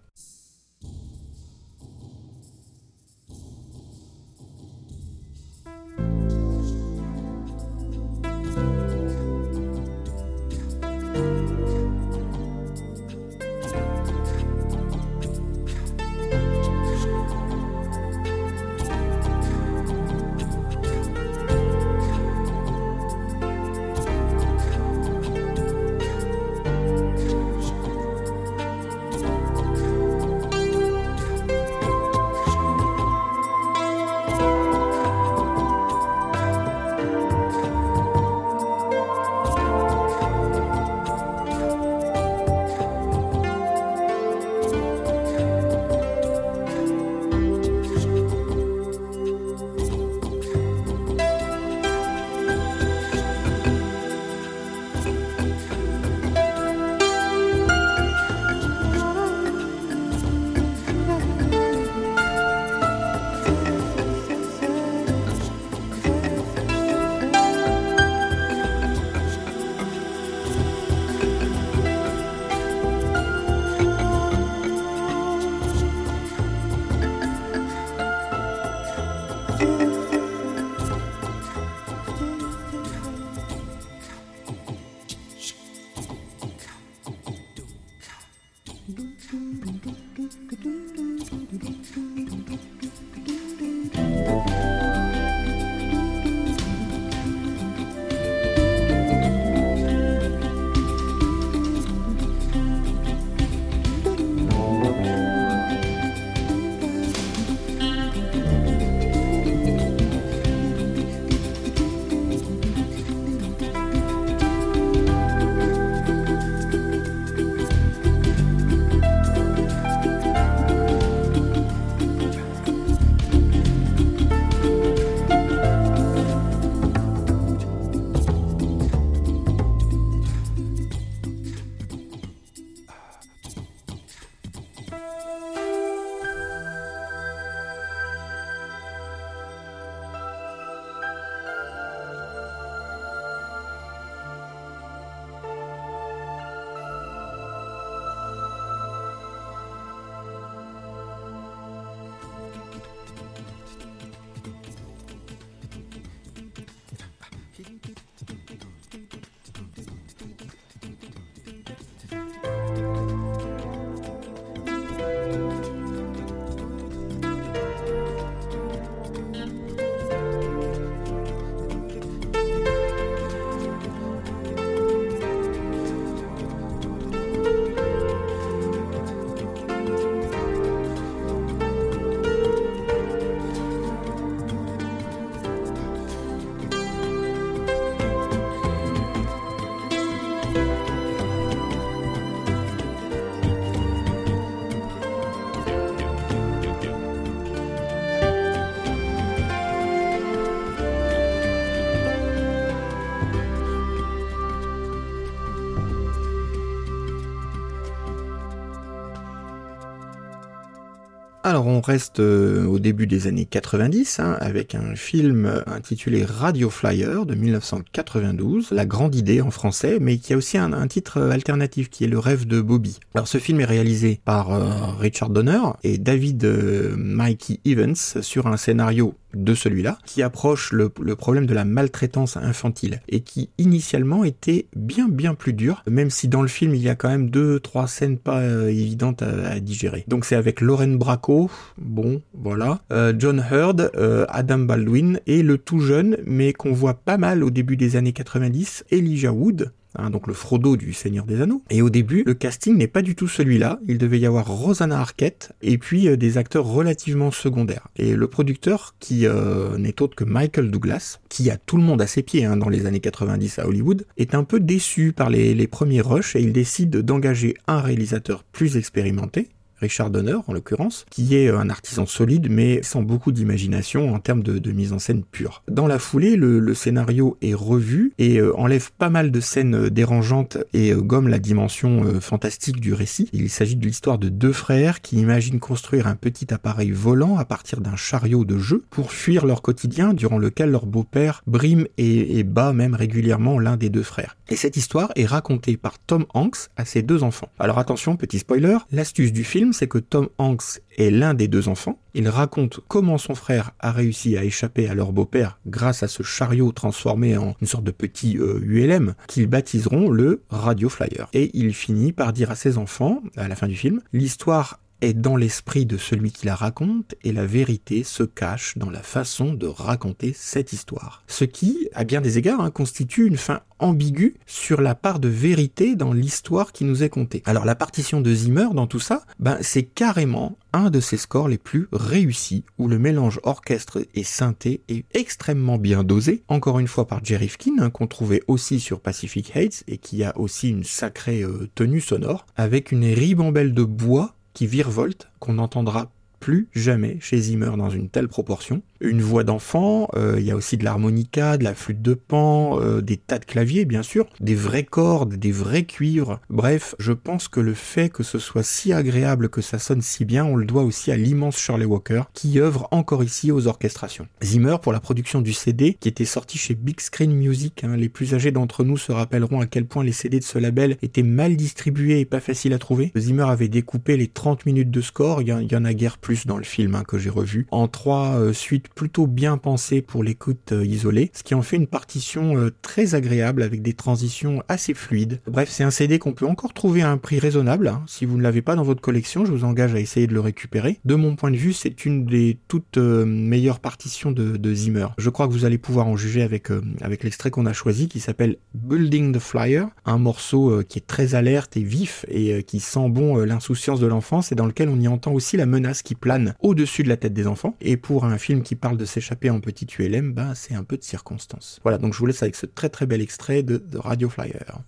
On reste euh, au début des années 90 hein, avec un film intitulé Radio Flyer de 1992, La Grande Idée en français, mais qui a aussi un, titre alternatif qui est Le Rêve de Bobby. Alors ce film est réalisé par euh, Richard Donner et David euh, Mikey Evans sur un scénario de celui-là, qui approche le, problème de la maltraitance infantile, et qui initialement était bien bien plus dur, même si dans le film il y a quand même deux, trois scènes pas euh, évidentes à, digérer. Donc c'est avec Lauren Bracco, bon, voilà, euh, John Hurd, euh, Adam Baldwin, et le tout jeune, mais qu'on voit pas mal au début des années 90, Elijah Wood, hein, donc le Frodo du Seigneur des Anneaux. Et au début, le casting n'est pas du tout celui-là. Il devait y avoir Rosanna Arquette et puis euh, des acteurs relativement secondaires. Et le producteur, qui euh, n'est autre que Michael Douglas, qui a tout le monde à ses pieds hein, dans les années 90 à Hollywood, est un peu déçu par les, les premiers rushs et il décide d'engager un réalisateur plus expérimenté, Richard Donner en l'occurrence, qui est un artisan solide mais sans beaucoup d'imagination en termes de, mise en scène pure. Dans la foulée, le, scénario est revu et euh, enlève pas mal de scènes euh, dérangeantes et euh, gomme la dimension fantastique du récit. Il s'agit de l'histoire de deux frères qui imaginent construire un petit appareil volant à partir d'un chariot de jeu pour fuir leur quotidien durant lequel leur beau-père brime et bat même régulièrement l'un des deux frères. Et cette histoire est racontée par Tom Hanks à ses deux enfants. Alors attention, petit spoiler, l'astuce du film c'est que Tom Hanks est l'un des deux enfants. Il raconte comment son frère a réussi à échapper à leur beau-père grâce à ce chariot transformé en une sorte de petit ULM euh, qu'ils baptiseront le Radio Flyer. Et il finit par dire à ses enfants, à la fin du film, l'histoire est dans l'esprit de celui qui la raconte et la vérité se cache dans la façon de raconter cette histoire. Ce qui, à bien des égards, hein, constitue une fin ambiguë sur la part de vérité dans l'histoire qui nous est contée. Alors la partition de Zimmer dans tout ça, ben, c'est carrément un de ses scores les plus réussis, où le mélange orchestre et synthé est extrêmement bien dosé, encore une fois par Jerry Fkin, hein, qu'on trouvait aussi sur Pacific Heights, et qui a aussi une sacrée euh, tenue sonore, avec une ribambelle de bois qui virevolte, qu'on n'entendra plus jamais chez Zimmer dans une telle proportion, une voix d'enfant, euh, il y a aussi de l'harmonica, de la flûte de pan, euh, des tas de claviers bien sûr, des vraies cordes, des vrais cuivres. Bref, je pense que le fait que ce soit si agréable, que ça sonne si bien, on le doit aussi à l'immense Shirley Walker qui œuvre encore ici aux orchestrations. Zimmer pour la production du CD qui était sorti chez Big Screen Music, hein, les plus âgés d'entre nous se rappelleront à quel point les CD de ce label étaient mal distribués et pas faciles à trouver. Zimmer avait découpé les 30 minutes de score, il y, en a guère plus dans le film hein, que j'ai revu, en trois euh, suites plutôt bien pensé pour l'écoute euh, isolée, ce qui en fait une partition euh, très agréable avec des transitions assez fluides. Bref, c'est un CD qu'on peut encore trouver à un prix raisonnable. Hein. Si vous ne l'avez pas dans votre collection, je vous engage à essayer de le récupérer. De mon point de vue, c'est une des toutes euh, meilleures partitions de, de, Zimmer. Je crois que vous allez pouvoir en juger avec, avec l'extrait qu'on a choisi qui s'appelle Building the Flyer, un morceau qui est très alerte et vif et qui sent bon l'insouciance de l'enfance et dans lequel on y entend aussi la menace qui plane au-dessus de la tête des enfants. Et pour un film qui parle de s'échapper en petit ULM, bah, c'est un peu de circonstance. Voilà, donc je vous laisse avec ce très très bel extrait de, de Radio Flyer.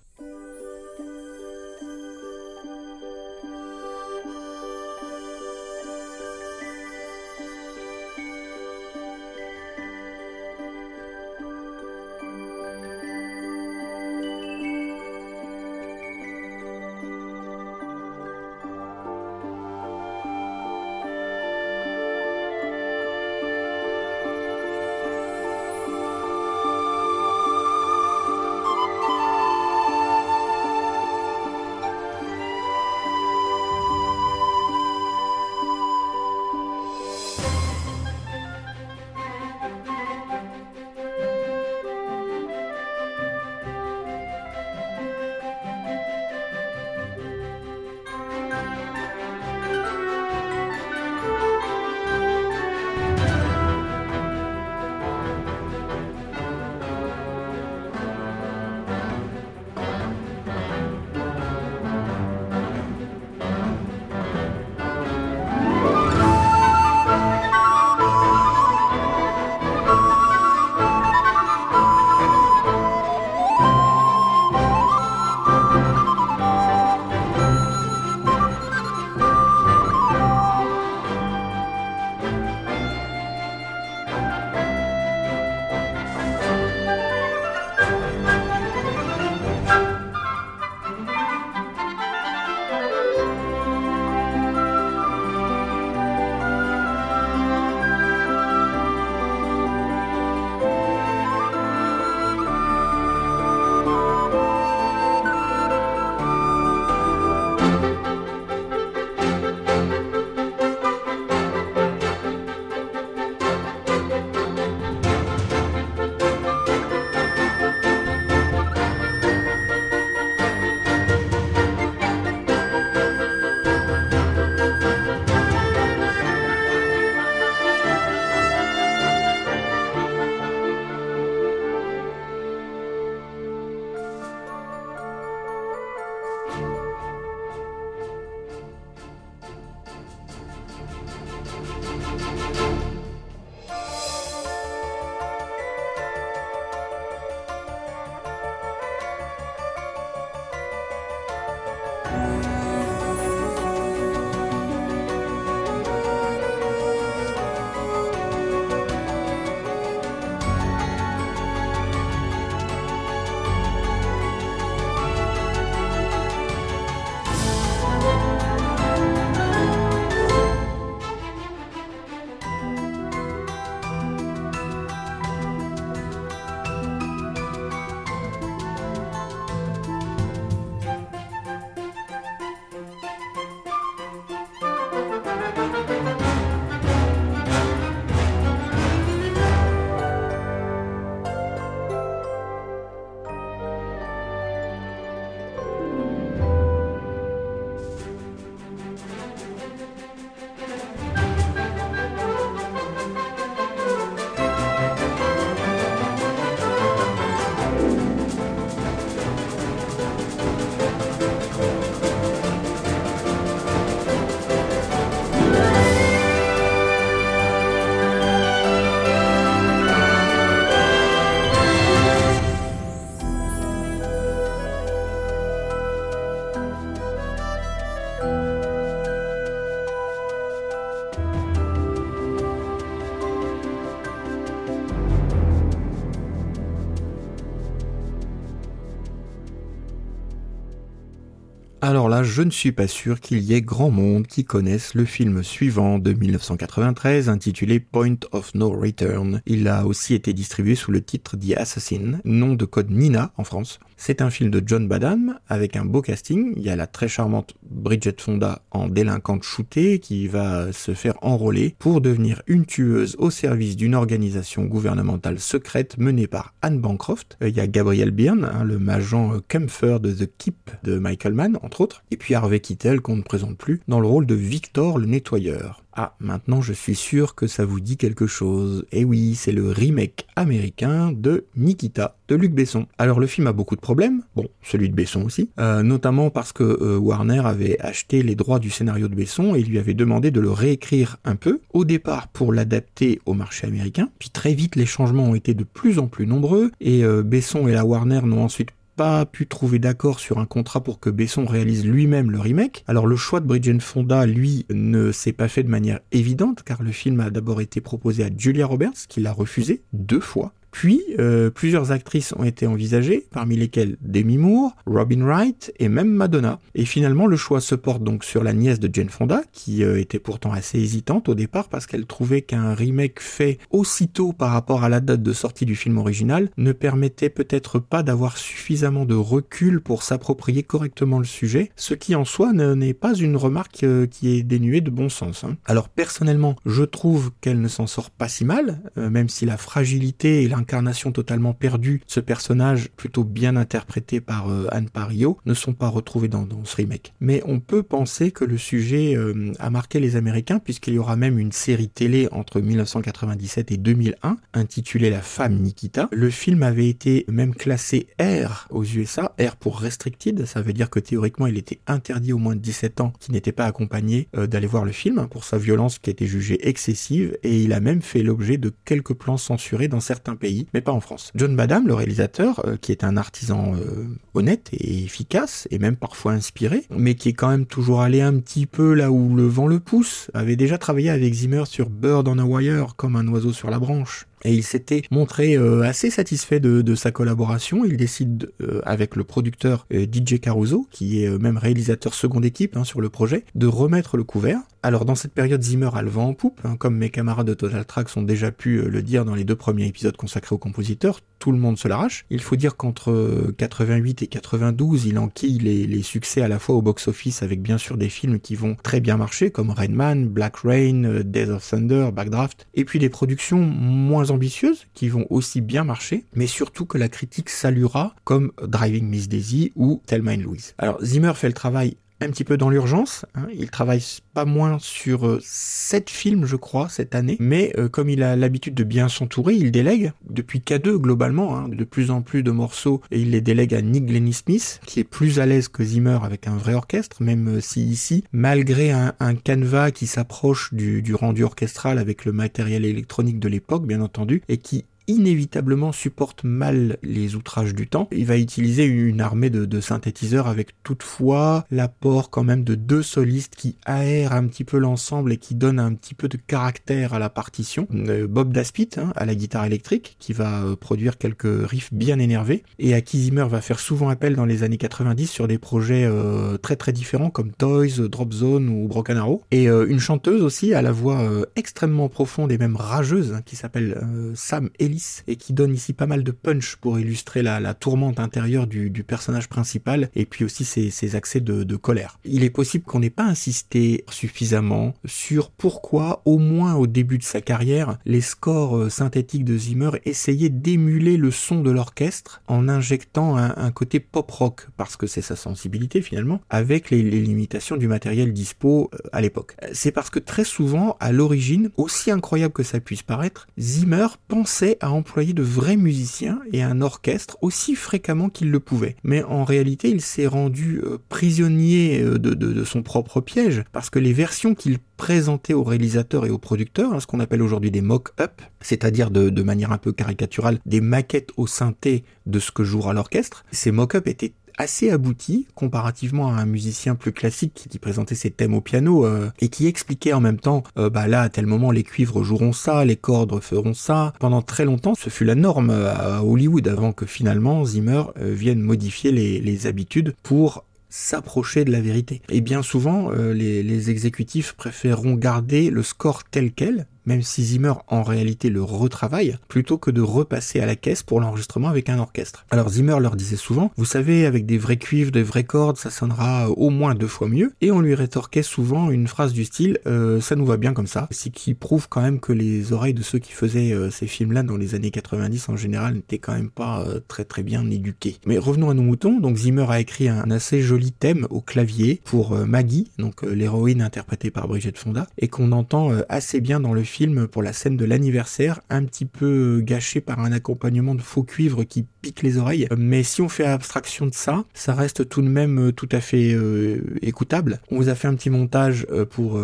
Je ne suis pas sûr qu'il y ait grand monde qui connaisse le film suivant de 1993 intitulé Point of No Return. Il a aussi été distribué sous le titre The Assassin, nom de code Nina en France. C'est un film de John Badham avec un beau casting. Il y a la très charmante Bridget Fonda en délinquante shootée qui va se faire enrôler pour devenir une tueuse au service d'une organisation gouvernementale secrète menée par Anne Bancroft. Euh, il y a Gabriel Byrne, hein, le magent Kempfer de The Keep de Michael Mann, entre autres. Et puis Harvey Keitel qu'on ne présente plus dans le rôle de Victor le nettoyeur. Ah, maintenant je suis sûr que ça vous dit quelque chose. Eh oui, c'est le remake américain de Nikita de Luc Besson. Alors le film a beaucoup de problèmes, bon, celui de Besson aussi, euh, notamment parce que euh, Warner avait acheté les droits du scénario de Besson et lui avait demandé de le réécrire un peu, au départ pour l'adapter au marché américain, puis très vite les changements ont été de plus en plus nombreux et euh, Besson et la Warner n'ont ensuite pas pu trouver d'accord sur un contrat pour que Besson réalise lui-même le remake. Alors le choix de Bridget Fonda, lui, ne s'est pas fait de manière évidente, car le film a d'abord été proposé à Julia Roberts, qui l'a refusé deux fois. Puis, euh, plusieurs actrices ont été envisagées, parmi lesquelles Demi Moore, Robin Wright et même Madonna. Et finalement, le choix se porte donc sur la nièce de Jane Fonda, qui euh, était pourtant assez hésitante au départ parce qu'elle trouvait qu'un remake fait aussitôt par rapport à la date de sortie du film original ne permettait peut-être pas d'avoir suffisamment de recul pour s'approprier correctement le sujet, ce qui en soi n'est pas une remarque euh, qui est dénuée de bon sens. Hein. Alors personnellement, je trouve qu'elle ne s'en sort pas si mal, même si la fragilité et la incarnation totalement perdue ce personnage, plutôt bien interprété par euh, Anne Pario, ne sont pas retrouvés dans, ce remake. Mais on peut penser que le sujet euh, a marqué les Américains, puisqu'il y aura même une série télé entre 1997 et 2001, intitulée La femme Nikita. Le film avait été même classé R aux USA, R pour restricted, ça veut dire que théoriquement il était interdit aux moins de 17 ans qui n'étaient pas accompagnés euh, d'aller voir le film, pour sa violence qui a été jugée excessive, et il a même fait l'objet de quelques plans censurés dans certains pays mais pas en France. John Badham, le réalisateur, euh, qui est un artisan euh, honnête et efficace, et même parfois inspiré, mais qui est quand même toujours allé un petit peu là où le vent le pousse, avait déjà travaillé avec Zimmer sur Bird on a Wire, comme un oiseau sur la branche, et il s'était montré euh, assez satisfait de, sa collaboration. Il décide euh, avec le producteur euh, DJ Caruso, qui est même réalisateur seconde équipe hein, sur le projet, de remettre le couvert. Alors dans cette période, Zimmer a le vent en poupe, hein, comme mes camarades de Total Tracks ont déjà pu le dire dans les deux premiers épisodes consacrés au compositeur tout le monde se l'arrache. Il faut dire qu'entre 88 et 92, il enquille les, les succès à la fois au box-office avec bien sûr des films qui vont très bien marcher comme Rain Man, Black Rain, Days of Thunder, Backdraft, et puis des productions moins ambitieuses qui vont aussi bien marcher, mais surtout que la critique saluera comme Driving Miss Daisy ou Thelma Louise. Alors Zimmer fait le travail un petit peu dans l'urgence. Hein. Il travaille pas moins sur euh, sept films, je crois, cette année. Mais euh, comme il a l'habitude de bien s'entourer, il délègue depuis K2 globalement, hein, de plus en plus de morceaux, et il les délègue à Nick Glennie Smith, qui est plus à l'aise que Zimmer avec un vrai orchestre, même euh, si ici, malgré un, canevas qui s'approche du rendu orchestral avec le matériel électronique de l'époque, bien entendu, et qui inévitablement supporte mal les outrages du temps. Il va utiliser une armée de, synthétiseurs avec toutefois l'apport quand même de deux solistes qui aèrent un petit peu l'ensemble et qui donnent un petit peu de caractère à la partition. Euh, Bob Daspit hein, à la guitare électrique qui va euh, produire quelques riffs bien énervés et à qui Zimmer va faire souvent appel dans les années 90 sur des projets euh, très très différents comme Toys, Drop Zone ou Broken Arrow. Et une chanteuse aussi à la voix extrêmement profonde et même rageuse hein, qui s'appelle Sam Ellis et qui donne ici pas mal de punch pour illustrer la, tourmente intérieure du, personnage principal et puis aussi ses, accès de, colère. Il est possible qu'on n'ait pas insisté suffisamment sur pourquoi, au moins au début de sa carrière, les scores euh, synthétiques de Zimmer essayaient d'émuler le son de l'orchestre en injectant un, côté pop rock, parce que c'est sa sensibilité finalement, avec les, les limitations du matériel dispo euh, à l'époque. C'est parce que très souvent, à l'origine, aussi incroyable que ça puisse paraître, Zimmer pensait à employer de vrais musiciens et un orchestre aussi fréquemment qu'il le pouvait. Mais en réalité, il s'est rendu euh, prisonnier euh, de, son propre piège, parce que les versions qu'il présentait aux réalisateurs et aux producteurs, hein, ce qu'on appelle aujourd'hui des mock-up, c'est-à-dire de, manière un peu caricaturale, des maquettes au synthé de ce que jouera l'orchestre, ces mock-up étaient assez abouti comparativement à un musicien plus classique qui présentait ses thèmes au piano euh, et qui expliquait en même temps euh, bah là à tel moment les cuivres joueront ça, les cordes feront ça. Pendant très longtemps, ce fut la norme à Hollywood avant que finalement Zimmer euh, vienne modifier les, les habitudes pour s'approcher de la vérité. Et bien souvent, les, les, exécutifs préféreront garder le score tel quel, même si Zimmer en réalité le retravaille, plutôt que de repasser à la caisse pour l'enregistrement avec un orchestre. Alors Zimmer leur disait souvent, vous savez, avec des vrais cuivres, des vraies cordes, ça sonnera au moins deux fois mieux, et on lui rétorquait souvent une phrase du style, euh, ça nous va bien comme ça, ce qui prouve quand même que les oreilles de ceux qui faisaient euh, ces films-là dans les années 90 en général n'étaient quand même pas euh, très très bien éduquées. Mais revenons à nos moutons, donc Zimmer a écrit un assez joli thème au clavier pour Maggie, donc l'héroïne interprétée par Bridget Fonda, et qu'on entend assez bien dans le film pour la scène de l'anniversaire, un petit peu gâché par un accompagnement de faux cuivre qui pique les oreilles. Mais si on fait abstraction de ça, ça reste tout de même euh, tout à fait euh, écoutable. On vous a fait un petit montage euh, pour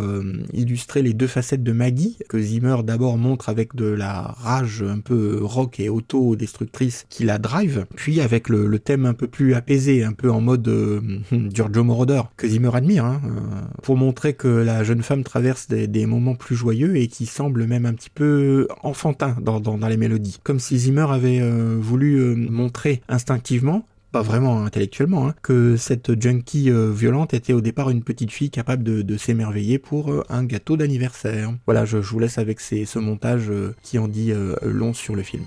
illustrer les deux facettes de Maggie, que Zimmer d'abord montre avec de la rage un peu rock et auto-destructrice qui la drive, puis avec le, thème un peu plus apaisé, un peu en mode Giorgio Moroder, que Zimmer admire, hein, pour montrer que la jeune femme traverse des, des moments plus joyeux et qui semble même un petit peu enfantin dans, dans, les mélodies. Comme si Zimmer avait euh, voulu euh, montrer instinctivement pas vraiment intellectuellement, hein, que cette junkie euh, violente était au départ une petite fille capable de, s'émerveiller pour un gâteau d'anniversaire. Voilà, je, vous laisse avec ce montage qui en dit long sur le film.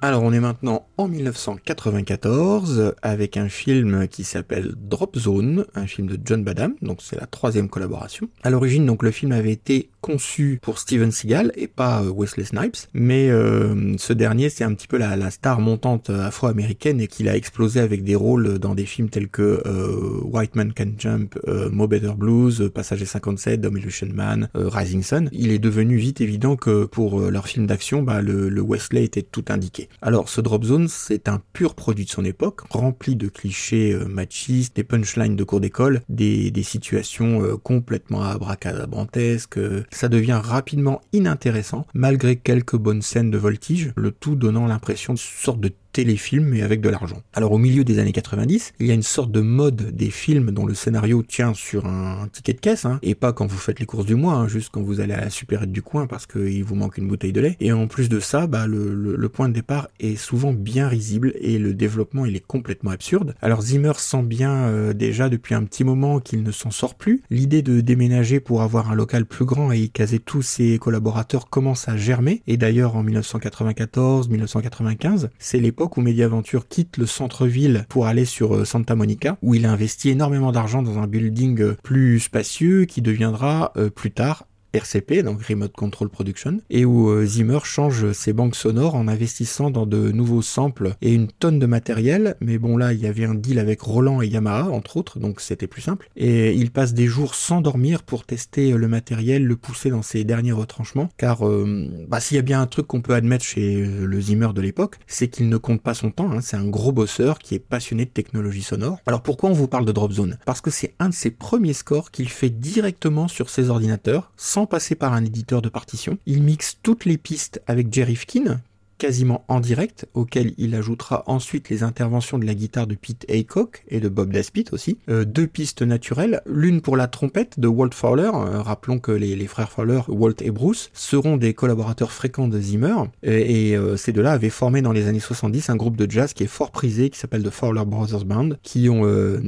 Alors on est maintenant en 1994 avec un film qui s'appelle Drop Zone, un film de John Badham, donc c'est la troisième collaboration. À l'origine donc le film avait été conçu pour Steven Seagal et pas euh, Wesley Snipes, mais euh, ce dernier c'est un petit peu la, star montante afro-américaine et qu'il a explosé avec des rôles dans des films tels que euh, White Man Can Jump, Mo Better Blues, Passager 57, Demolition Man, Rising Sun. Il est devenu vite évident que pour leur film d'action, bah, le, le Wesley était tout indiqué. Alors ce Drop Zone, c'est un pur produit de son époque, rempli de clichés euh, machistes, des punchlines de cours d'école, des, situations euh, complètement abracadabrantesques. Ça devient rapidement inintéressant, malgré quelques bonnes scènes de voltige, le tout donnant l'impression d'une sorte de téléfilm mais avec de l'argent. Alors au milieu des années 90, il y a une sorte de mode des films dont le scénario tient sur un ticket de caisse, hein, et pas quand vous faites les courses du mois, hein, juste quand vous allez à la supérette du coin parce qu'il vous manque une bouteille de lait. Et en plus de ça, bah, le, le, point de départ est souvent bien risible et le développement il est complètement absurde. Alors Zimmer sent bien euh, déjà depuis un petit moment qu'il ne s'en sort plus. L'idée de déménager pour avoir un local plus grand et y caser tous ses collaborateurs commence à germer. Et d'ailleurs en 1994-1995, c'est l'époque où Mediaventure quitte le centre-ville pour aller sur euh, Santa Monica, où il a investi énormément d'argent dans un building euh, plus spacieux qui deviendra euh, plus tard RCP, donc Remote Control Production, et où euh, Zimmer change ses banques sonores en investissant dans de nouveaux samples et une tonne de matériel, mais bon là il y avait un deal avec Roland et Yamaha entre autres, donc c'était plus simple, et il passe des jours sans dormir pour tester le matériel, le pousser dans ses derniers retranchements, car euh, bah, s'il y a bien un truc qu'on peut admettre chez euh, le Zimmer de l'époque, c'est qu'il ne compte pas son temps, hein. c'est un gros bosseur qui est passionné de technologie sonore. Alors pourquoi on vous parle de Drop Zone Parce que c'est un de ses premiers scores qu'il fait directement sur ses ordinateurs, sans passer par un éditeur de partition. Il mixe toutes les pistes avec Jerry Fkin, quasiment en direct, auquel il ajoutera ensuite les interventions de la guitare de Pete Aycock et de Bob Daspit aussi. Euh, deux pistes naturelles, l'une pour la trompette de Walt Fowler, euh, rappelons que les, frères Fowler, Walt et Bruce, seront des collaborateurs fréquents de Zimmer, et, euh, ces deux-là avaient formé dans les années 70 un groupe de jazz qui est fort prisé, qui s'appelle The Fowler Brothers Band, qui ont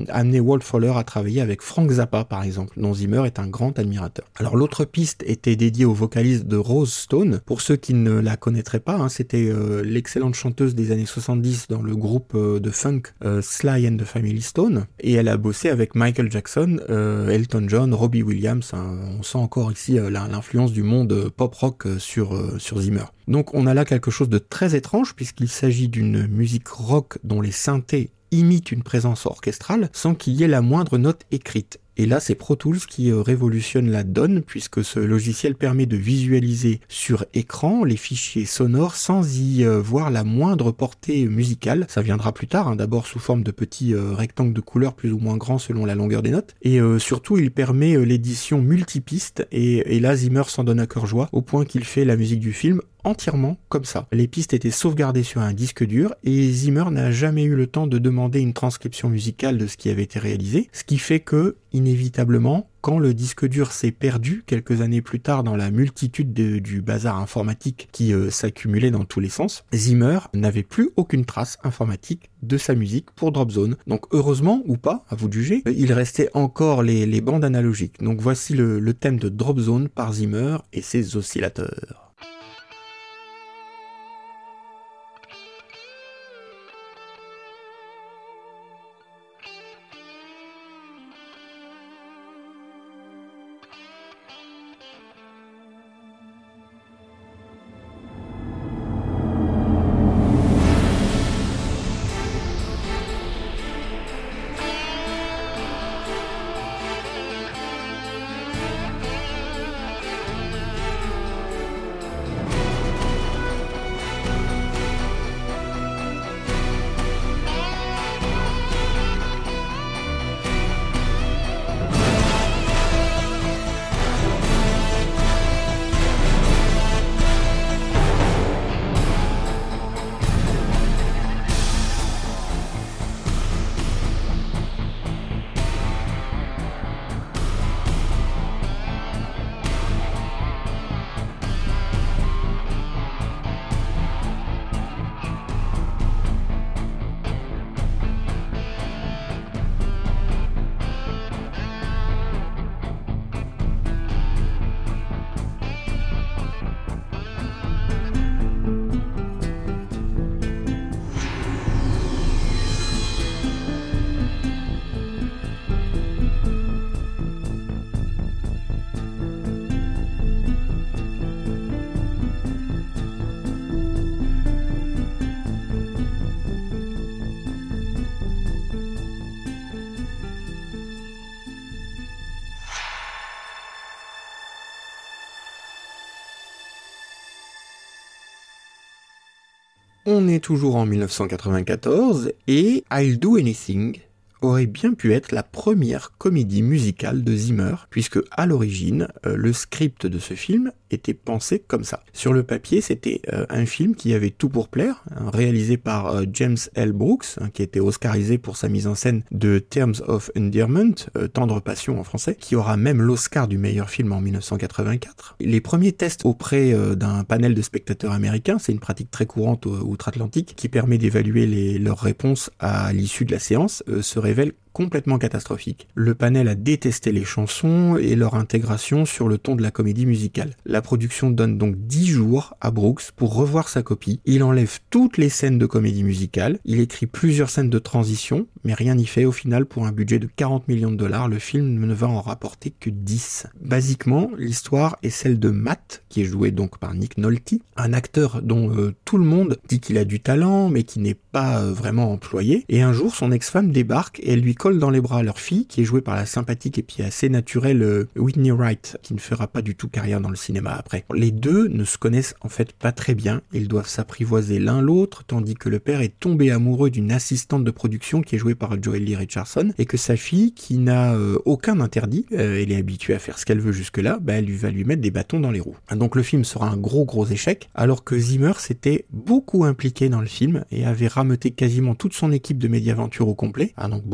amené Walt Fowler à travailler avec Frank Zappa par exemple, dont Zimmer est un grand admirateur. Alors l'autre piste était dédiée au vocaliste de Rose Stone, pour ceux qui ne la connaîtraient pas, hein, c'était euh, l'excellente chanteuse des années 70 dans le groupe euh, de funk euh, Sly and the Family Stone, et elle a bossé avec Michael Jackson, Elton John, Robbie Williams. Hein. on sent encore ici l'influence du monde pop rock sur, sur Zimmer. Donc on a là quelque chose de très étrange puisqu'il s'agit d'une musique rock dont les synthés imitent une présence orchestrale sans qu'il y ait la moindre note écrite. Et là, c'est Pro Tools qui euh, révolutionne la donne puisque ce logiciel permet de visualiser sur écran les fichiers sonores sans y euh, voir la moindre portée musicale. Ça viendra plus tard, hein, d'abord sous forme de petits euh, rectangles de couleurs plus ou moins grands selon la longueur des notes. Et surtout, il permet l'édition multipiste et, et là, Zimmer s'en donne à cœur joie au point qu'il fait la musique du film entièrement comme ça. Les pistes étaient sauvegardées sur un disque dur et Zimmer n'a jamais eu le temps de demander une transcription musicale de ce qui avait été réalisé, ce qui fait que, inévitablement, quand le disque dur s'est perdu quelques années plus tard dans la multitude du bazar informatique qui euh, s'accumulait dans tous les sens, Zimmer n'avait plus aucune trace informatique de sa musique pour Drop Zone. Donc heureusement ou pas, à vous juger, il restait encore les, bandes analogiques. Donc voici le thème de Drop Zone par Zimmer et ses oscillateurs. Toujours en 1994 et I'll Do Anything aurait bien pu être la première comédie musicale de Zimmer, puisque à l'origine, euh, le script de ce film était pensé comme ça. Sur le papier, c'était euh, un film qui avait tout pour plaire, hein, réalisé par euh, James L. Brooks, hein, qui était oscarisé pour sa mise en scène de Terms of Endearment, Tendre Passion en français, qui aura même l'Oscar du meilleur film en 1984. Les premiers tests auprès d'un panel de spectateurs américains, c'est une pratique très courante outre-Atlantique, qui permet d'évaluer leurs réponses à l'issue de la séance, seraient révèle complètement catastrophique. Le panel a détesté les chansons et leur intégration sur le ton de la comédie musicale. La production donne donc 10 jours à Brooks pour revoir sa copie. Il enlève toutes les scènes de comédie musicale, il écrit plusieurs scènes de transition, mais rien n'y fait au final pour un budget de 40 millions de dollars, le film ne va en rapporter que 10. Basiquement, l'histoire est celle de Matt, qui est joué donc par Nick Nolte, un acteur dont euh, tout le monde dit qu'il a du talent, mais qui n'est pas euh, vraiment employé, et un jour son ex-femme débarque et elle lui colle dans les bras leur fille, qui est jouée par la sympathique et puis assez naturelle euh, Whitney Wright, qui ne fera pas du tout carrière dans le cinéma après. Les deux ne se connaissent en fait pas très bien, ils doivent s'apprivoiser l'un l'autre, tandis que le père est tombé amoureux d'une assistante de production qui est jouée par Joel Lee Richardson, et que sa fille, qui n'a euh, aucun interdit, euh, elle est habituée à faire ce qu'elle veut jusque-là, bah, elle lui va lui mettre des bâtons dans les roues. Donc le film sera un gros gros échec, alors que Zimmer s'était beaucoup impliqué dans le film et avait rameuté quasiment toute son équipe de Mediaventure au complet. Ah, donc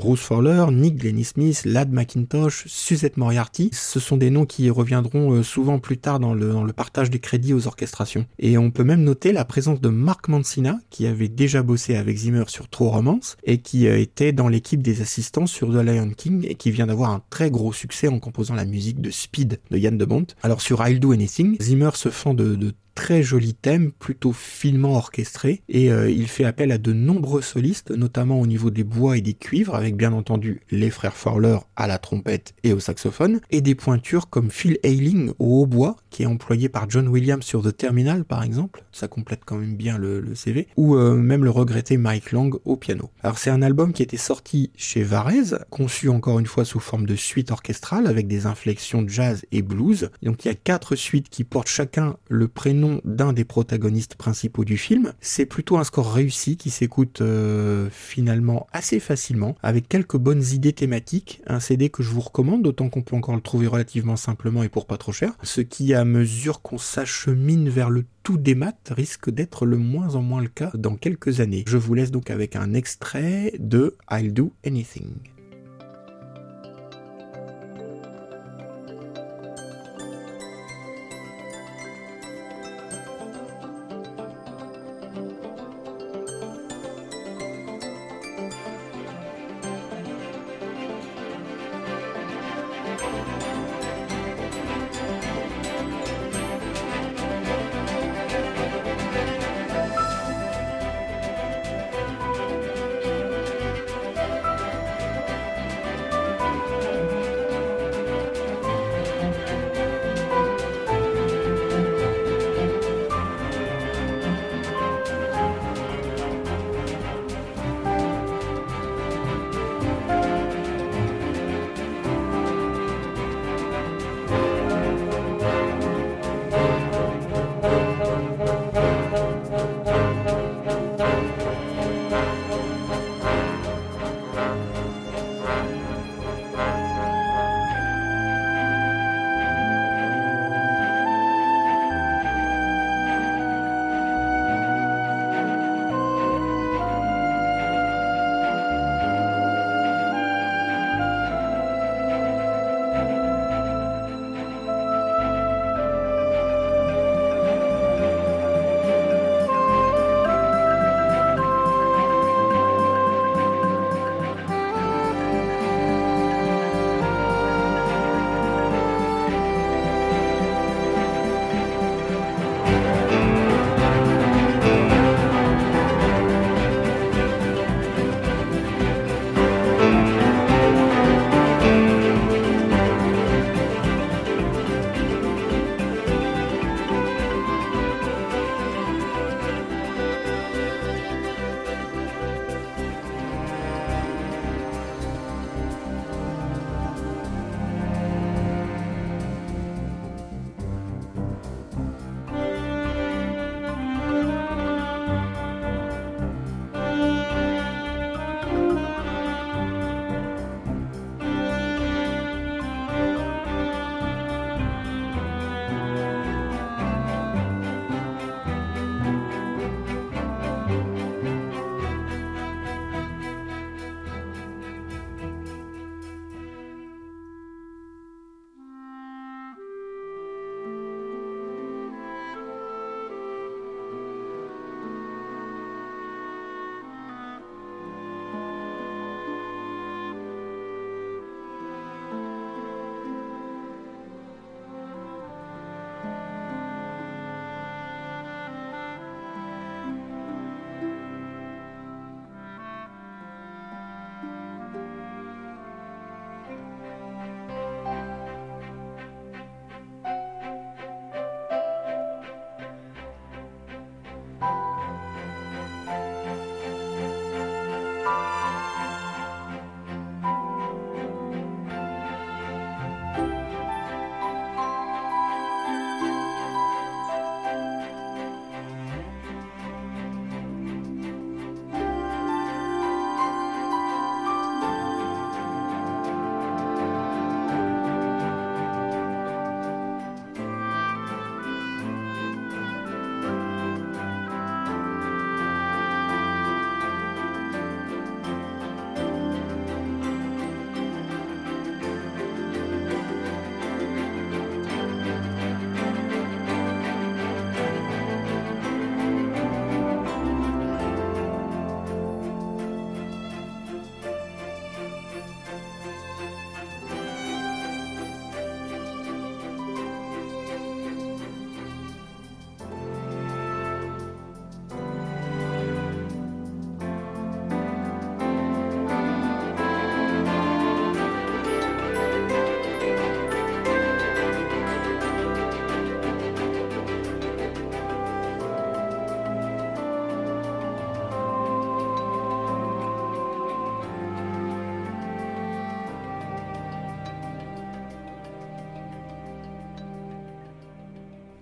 Nick Glennie Smith, Lad McIntosh, Suzette Moriarty, ce sont des noms qui reviendront euh, souvent plus tard dans le, partage des crédits aux orchestrations. Et on peut même noter la présence de Mark Mancina, qui avait déjà bossé avec Zimmer sur True Romance, et qui euh, était dans l'équipe des assistants sur The Lion King, et qui vient d'avoir un très gros succès en composant la musique de Speed de Yann de Bont. Alors sur I'll Do Anything, Zimmer se fend de, de très joli thème, plutôt finement orchestré, et euh, il fait appel à de nombreux solistes, notamment au niveau des bois et des cuivres, avec bien entendu les frères Fowler à la trompette et au saxophone, et des pointures comme Phil Ayling au hautbois, qui est employé par John Williams sur The Terminal par exemple, ça complète quand même bien le, CV, ou euh, même le regretté Mike Lang au piano. Alors c'est un album qui était sorti chez Varese, conçu encore une fois sous forme de suite orchestrale, avec des inflexions jazz et blues, donc il y a quatre suites qui portent chacun le prénom d'un des protagonistes principaux du film. C'est plutôt un score réussi qui s'écoute euh, finalement assez facilement, avec quelques bonnes idées thématiques. Un CD que je vous recommande, d'autant qu'on peut encore le trouver relativement simplement et pour pas trop cher. Ce qui, à mesure qu'on s'achemine vers le tout des maths, risque d'être le moins en moins le cas dans quelques années. Je vous laisse donc avec un extrait de I'll Do Anything.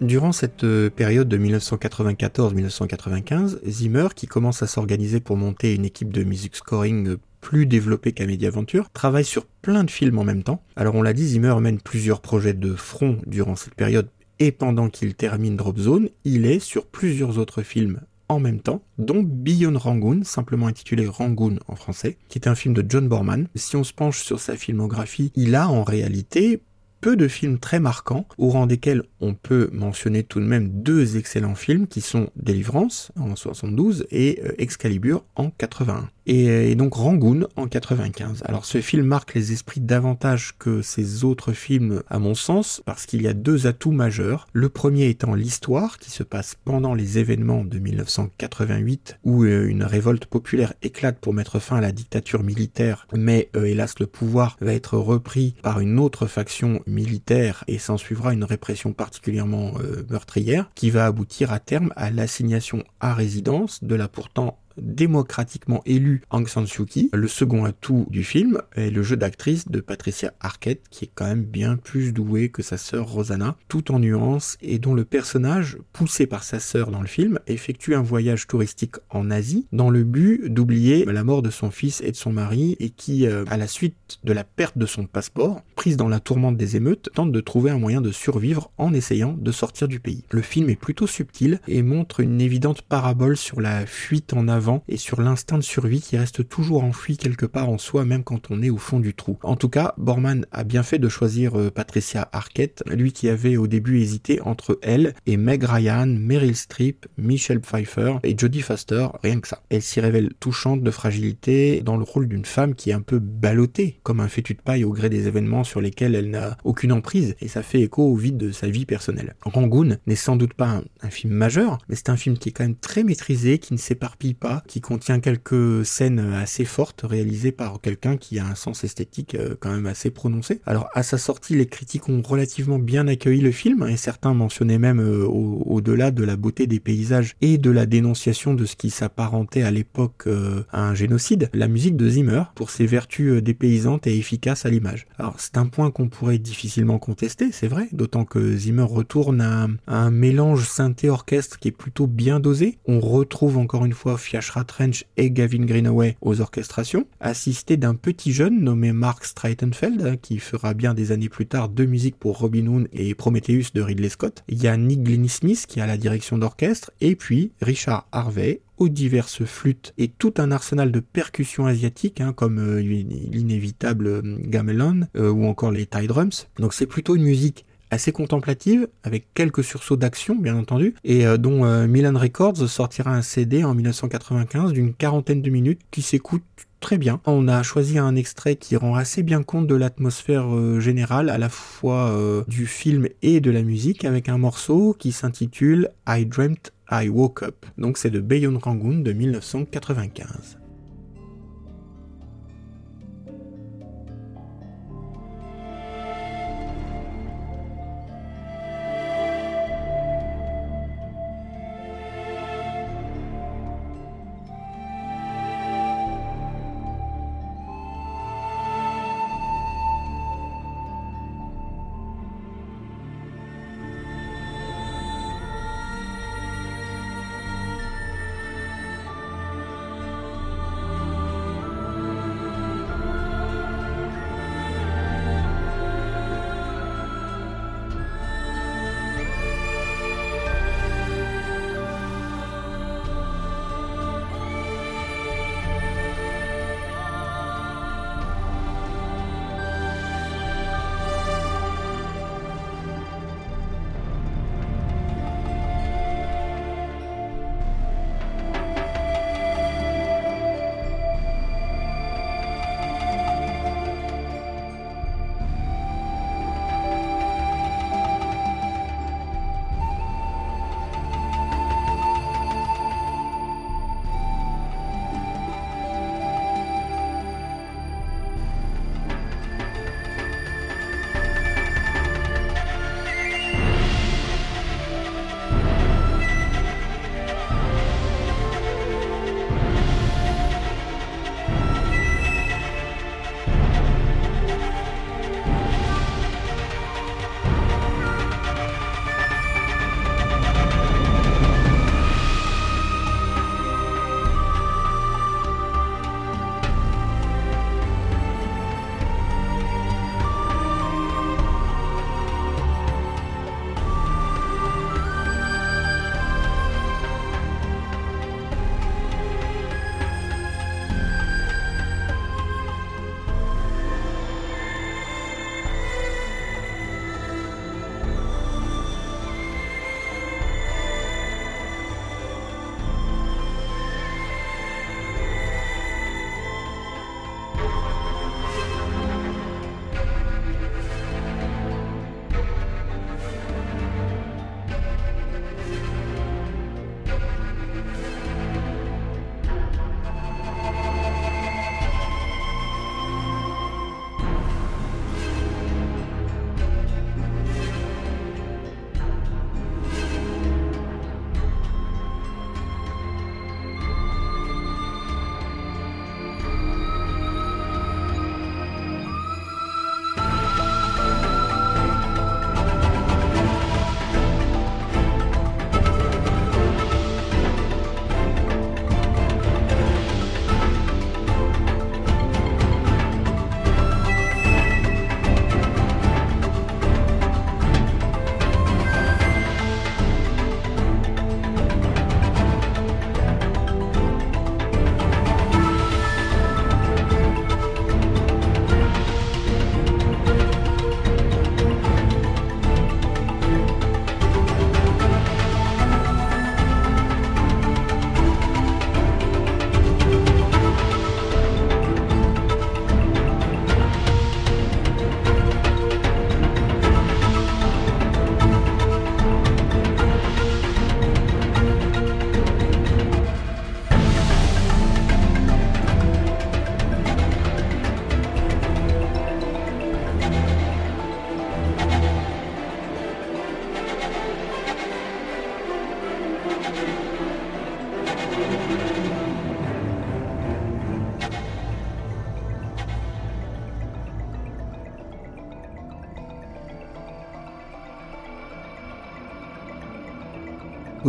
Durant cette euh, période de 1994-1995, Zimmer, qui commence à s'organiser pour monter une équipe de music scoring euh, plus développée qu'à Mediaventure, travaille sur plein de films en même temps. Alors on l'a dit, Zimmer mène plusieurs projets de front durant cette période et pendant qu'il termine Drop Zone, il est sur plusieurs autres films en même temps, dont Beyond Rangoon, simplement intitulé Rangoon en français, qui est un film de John Borman. Si on se penche sur sa filmographie, il a en réalité peu de films très marquants, au rang desquels on peut mentionner tout de même deux excellents films qui sont Deliverance en 72 et euh, Excalibur en 81 et, donc Rangoon en 95. Alors ce film marque les esprits davantage que ses autres films à mon sens parce qu'il y a deux atouts majeurs. Le premier étant l'histoire qui se passe pendant les événements de 1988 où euh, une révolte populaire éclate pour mettre fin à la dictature militaire mais euh, hélas le pouvoir va être repris par une autre faction et s'en suivra une répression particulièrement euh, meurtrière qui va aboutir à terme à l'assignation à résidence de la pourtant démocratiquement élu Aung San Suu Kyi. Le second atout du film est le jeu d'actrice de Patricia Arquette, qui est quand même bien plus douée que sa sœur Rosanna, tout en nuances, et dont le personnage, poussé par sa sœur dans le film, effectue un voyage touristique en Asie, dans le but d'oublier la mort de son fils et de son mari, et qui, euh, à la suite de la perte de son passeport, prise dans la tourmente des émeutes, tente de trouver un moyen de survivre en essayant de sortir du pays. Le film est plutôt subtil et montre une évidente parabole sur la fuite en avant et sur l'instinct de survie qui reste toujours enfoui quelque part en soi même quand on est au fond du trou. En tout cas, Borman a bien fait de choisir euh, Patricia Arquette, lui qui avait au début hésité entre elle et Meg Ryan, Meryl Streep, Michelle Pfeiffer et Jodie Foster, rien que ça. Elle s'y révèle touchante de fragilité dans le rôle d'une femme qui est un peu ballottée, comme un fétu de paille au gré des événements sur lesquels elle n'a aucune emprise, et ça fait écho au vide de sa vie personnelle. Rangoon n'est sans doute pas un film majeur, mais c'est un film qui est quand même très maîtrisé, qui ne s'éparpille pas, qui contient quelques scènes assez fortes réalisées par quelqu'un qui a un sens esthétique euh, quand même assez prononcé. Alors à sa sortie, les critiques ont relativement bien accueilli le film et certains mentionnaient même euh, au-delà de la beauté des paysages et de la dénonciation de ce qui s'apparentait à l'époque euh, à un génocide, la musique de Zimmer pour ses vertus dépaysantes et efficaces à l'image. Alors c'est un point qu'on pourrait difficilement contester, c'est vrai, d'autant que Zimmer retourne à, un mélange synthé-orchestre qui est plutôt bien dosé. On retrouve encore une fois Et Gavin Greenaway aux orchestrations, assisté d'un petit jeune nommé Mark Streitenfeld, hein, qui fera bien des années plus tard deux musiques pour Robin Hood et Prometheus de Ridley Scott. Il y a Nick Glennie-Smith qui a la direction d'orchestre, et puis Richard Harvey aux diverses flûtes et tout un arsenal de percussions asiatiques hein, comme euh, l'inévitable euh, gamelan euh, ou encore les Thai drums. Donc c'est plutôt une musique assez contemplative, avec quelques sursauts d'action bien entendu, et euh, dont euh, Milan Records sortira un CD en 1995 d'une quarantaine de minutes qui s'écoute très bien. On a choisi un extrait qui rend assez bien compte de l'atmosphère euh, générale à la fois du film et de la musique avec un morceau qui s'intitule I Dreamt I Woke Up. Donc c'est de Bayon Rangoon de 1995.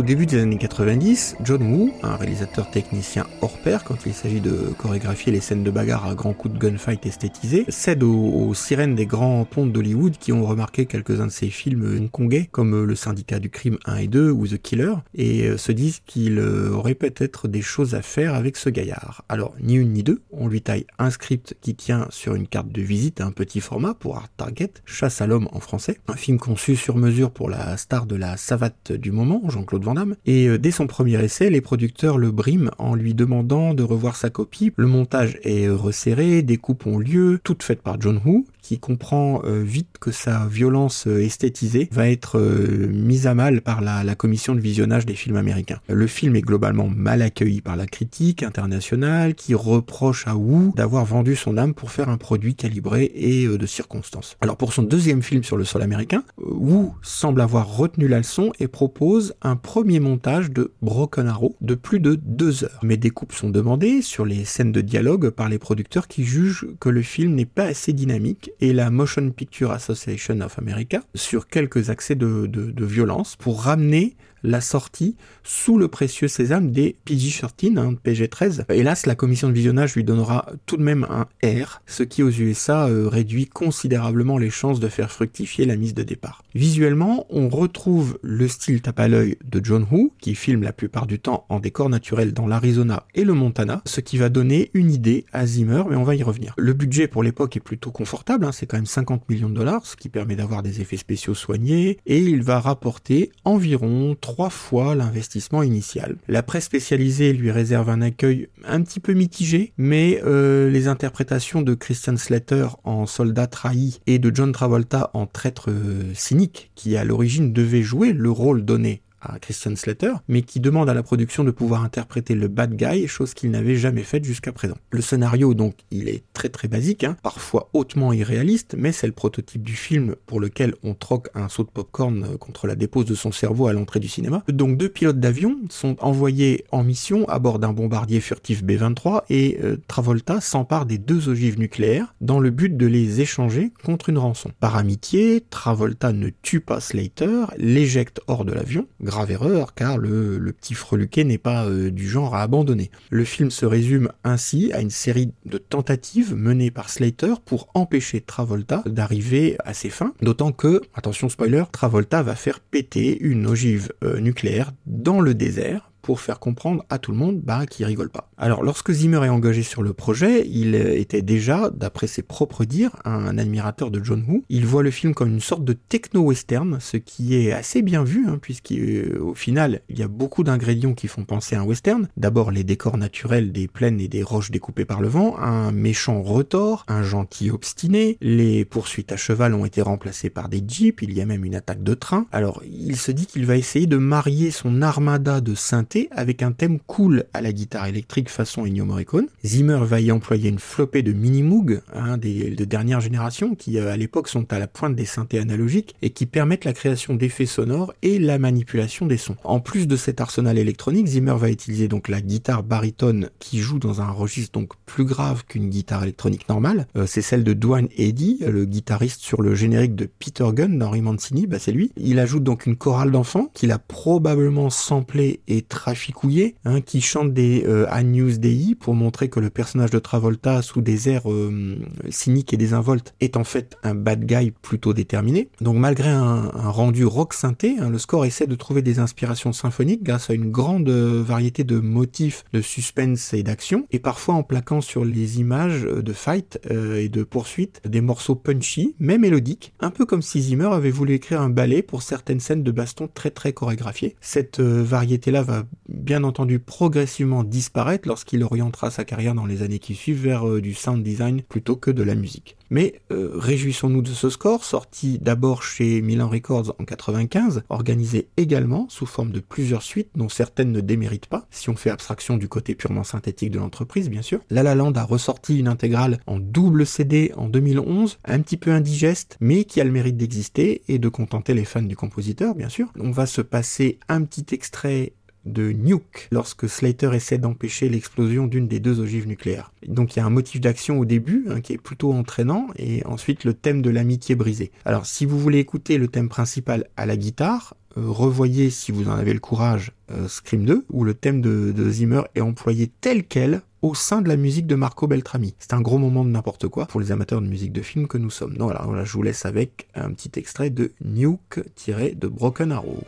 Début des années 90, John Woo, un réalisateur technicien hors pair quand il s'agit de chorégraphier les scènes de bagarre à grands coups de gunfight esthétisés, cède aux, sirènes des grands ponts d'Hollywood qui ont remarqué quelques-uns de ses films hongkongais, comme Le Syndicat du Crime 1 et 2 ou The Killer, et euh, se disent qu'il euh, aurait peut-être des choses à faire avec ce gaillard. Alors, ni une ni deux, on lui taille un script qui tient sur une carte de visite à un petit format pour Art Target, Chasse à l'homme en français, un film conçu sur mesure pour la star de la savate du moment, Jean-Claude et euh, dès son premier essai, les producteurs le briment en lui demandant de revoir sa copie. Le montage est resserré, des coupes ont lieu, toutes faites par John Woo, qui comprend euh, vite que sa violence euh, esthétisée va être mise à mal par la, commission de visionnage des films américains. Le film est globalement mal accueilli par la critique internationale qui reproche à Woo d'avoir vendu son âme pour faire un produit calibré et de circonstances. Alors pour son deuxième film sur le sol américain, Woo semble avoir retenu la leçon et propose un premier montage de Broken Arrow de plus de deux heures. Mais des coupes sont demandées sur les scènes de dialogue par les producteurs qui jugent que le film n'est pas assez dynamique et la Motion Picture Association of America sur quelques accès de violence pour ramener la sortie sous le précieux sésame des PG-13, hein, PG-13. Hélas, la commission de visionnage lui donnera tout de même un R, ce qui aux USA euh, réduit considérablement les chances de faire fructifier la mise de départ. Visuellement, on retrouve le style tape à l'œil de John Woo, qui filme la plupart du temps en décor naturel dans l'Arizona et le Montana, ce qui va donner une idée à Zimmer, mais on va y revenir. Le budget pour l'époque est plutôt confortable, hein, c'est quand même 50 millions de dollars, ce qui permet d'avoir des effets spéciaux soignés, et il va rapporter environ trois fois l'investissement initial. La presse spécialisée lui réserve un accueil un petit peu mitigé, mais euh, les interprétations de Christian Slater en soldat trahi et de John Travolta en traître euh, cynique, qui à l'origine devait jouer le rôle donné Christian Slater, mais qui demande à la production de pouvoir interpréter le bad guy, chose qu'il n'avait jamais faite jusqu'à présent. Le scénario, donc, il est très très basique, hein, parfois hautement irréaliste, mais c'est le prototype du film pour lequel on troque un saut de popcorn euh, contre la dépose de son cerveau à l'entrée du cinéma. Donc deux pilotes d'avion sont envoyés en mission à bord d'un bombardier furtif B-23 et euh, Travolta s'empare des deux ogives nucléaires dans le but de les échanger contre une rançon. Par amitié, Travolta ne tue pas Slater, l'éjecte hors de l'avion, grave erreur car le, petit freluquet n'est pas euh, du genre à abandonner. Le film se résume ainsi à une série de tentatives menées par Slater pour empêcher Travolta d'arriver à ses fins, d'autant que, attention spoiler, Travolta va faire péter une ogive euh, nucléaire dans le désert pour faire comprendre à tout le monde bah, qu'il rigole pas. Alors lorsque Zimmer est engagé sur le projet, il était déjà, d'après ses propres dires, un admirateur de John Woo. Il voit le film comme une sorte de techno-western, ce qui est assez bien vu, hein, puisqu'au final, il y a beaucoup d'ingrédients qui font penser à un western. D'abord les décors naturels des plaines et des roches découpées par le vent, un méchant retors, un gentil obstiné, les poursuites à cheval ont été remplacées par des jeeps, il y a même une attaque de train. Alors il se dit qu'il va essayer de marier son armada de synthé avec un thème cool à la guitare électrique façon Ennio Morricone. Zimmer va y employer une flopée de mini-moog, hein, des, de dernière génération, qui euh, à l'époque sont à la pointe des synthés analogiques et qui permettent la création d'effets sonores et la manipulation des sons. En plus de cet arsenal électronique, Zimmer va utiliser donc la guitare baritone qui joue dans un registre donc plus grave qu'une guitare électronique normale. Euh, c'est celle de Dwayne Eddy, le guitariste sur le générique de Peter Gunn dans Mancini, bah c'est lui. Il ajoute donc une chorale d'enfants qu'il a probablement samplé et traficouillé, hein, qui chante des euh, News Dei pour montrer que le personnage de Travolta sous des airs euh, cyniques et désinvoltes est en fait un bad guy plutôt déterminé. Donc malgré un, rendu rock synthé, hein, le score essaie de trouver des inspirations symphoniques grâce à une grande euh, variété de motifs de suspense et d'action, et parfois en plaquant sur les images de fight euh, et de poursuite des morceaux punchy, mais mélodiques, un peu comme si Zimmer avait voulu écrire un ballet pour certaines scènes de baston très très chorégraphiées. Cette variété-là va bien entendu progressivement disparaître lorsqu'il orientera sa carrière dans les années qui suivent vers euh, du sound design plutôt que de la musique. Mais euh, réjouissons-nous de ce score, sorti d'abord chez Milan Records en 95, organisé également sous forme de plusieurs suites dont certaines ne déméritent pas, si on fait abstraction du côté purement synthétique de l'entreprise bien sûr. La La Land a ressorti une intégrale en double CD en 2011, un petit peu indigeste, mais qui a le mérite d'exister et de contenter les fans du compositeur bien sûr. On va se passer un petit extrait de Nuke lorsque Slater essaie d'empêcher l'explosion d'une des deux ogives nucléaires. Donc il y a un motif d'action au début hein, qui est plutôt entraînant et ensuite le thème de l'amitié brisée. Alors si vous voulez écouter le thème principal à la guitare, revoyez, si vous en avez le courage, Scream 2, où le thème de, de Zimmer est employé tel quel au sein de la musique de Marco Beltrami. C'est un gros moment de n'importe quoi pour les amateurs de musique de film que nous sommes. Donc voilà, voilà je vous laisse avec un petit extrait de Nuke tiré de Broken Arrow.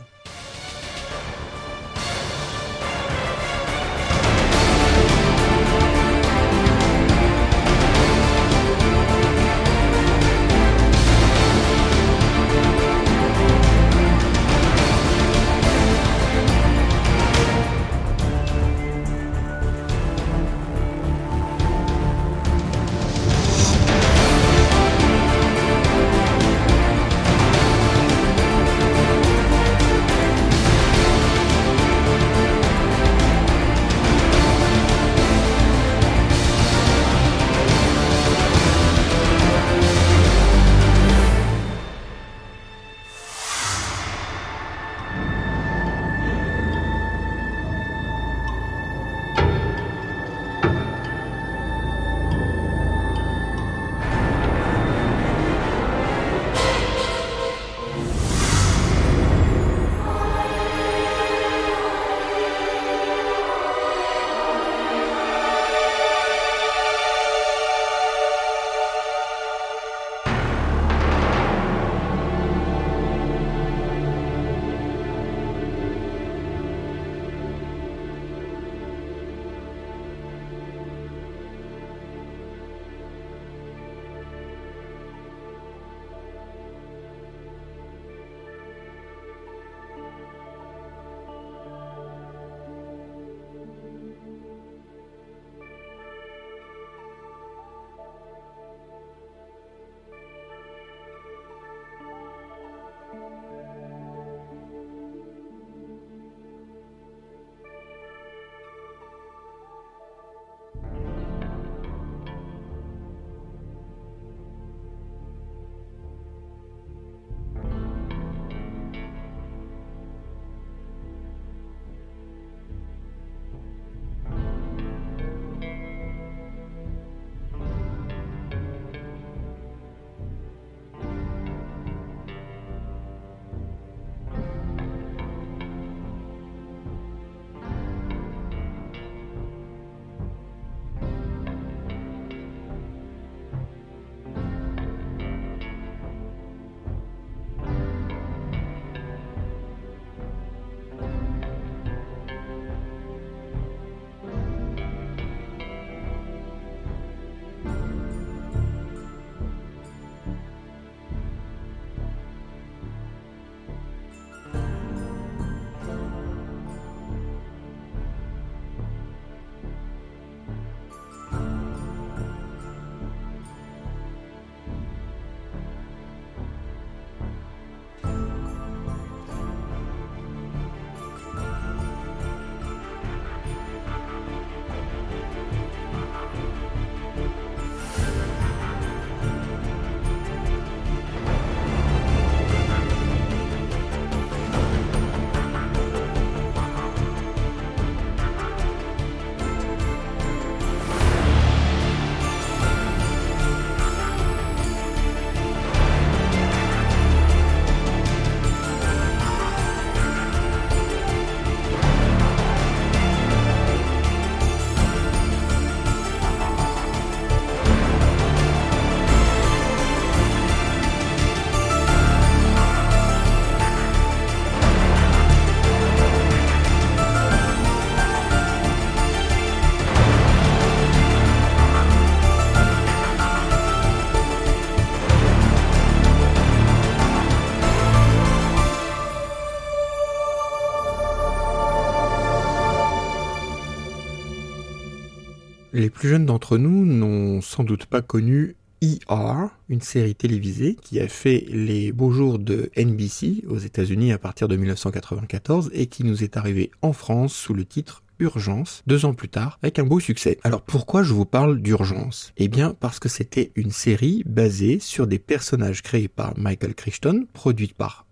Plus jeunes d'entre nous n'ont sans doute pas connu ER, une série télévisée qui a fait les beaux jours de NBC aux États-Unis à partir de 1994 et qui nous est arrivée en France sous le titre Urgence, deux ans plus tard, avec un beau succès. Alors pourquoi je vous parle d'Urgence? Eh bien parce que c'était une série basée sur des personnages créés par Michael Crichton, produite par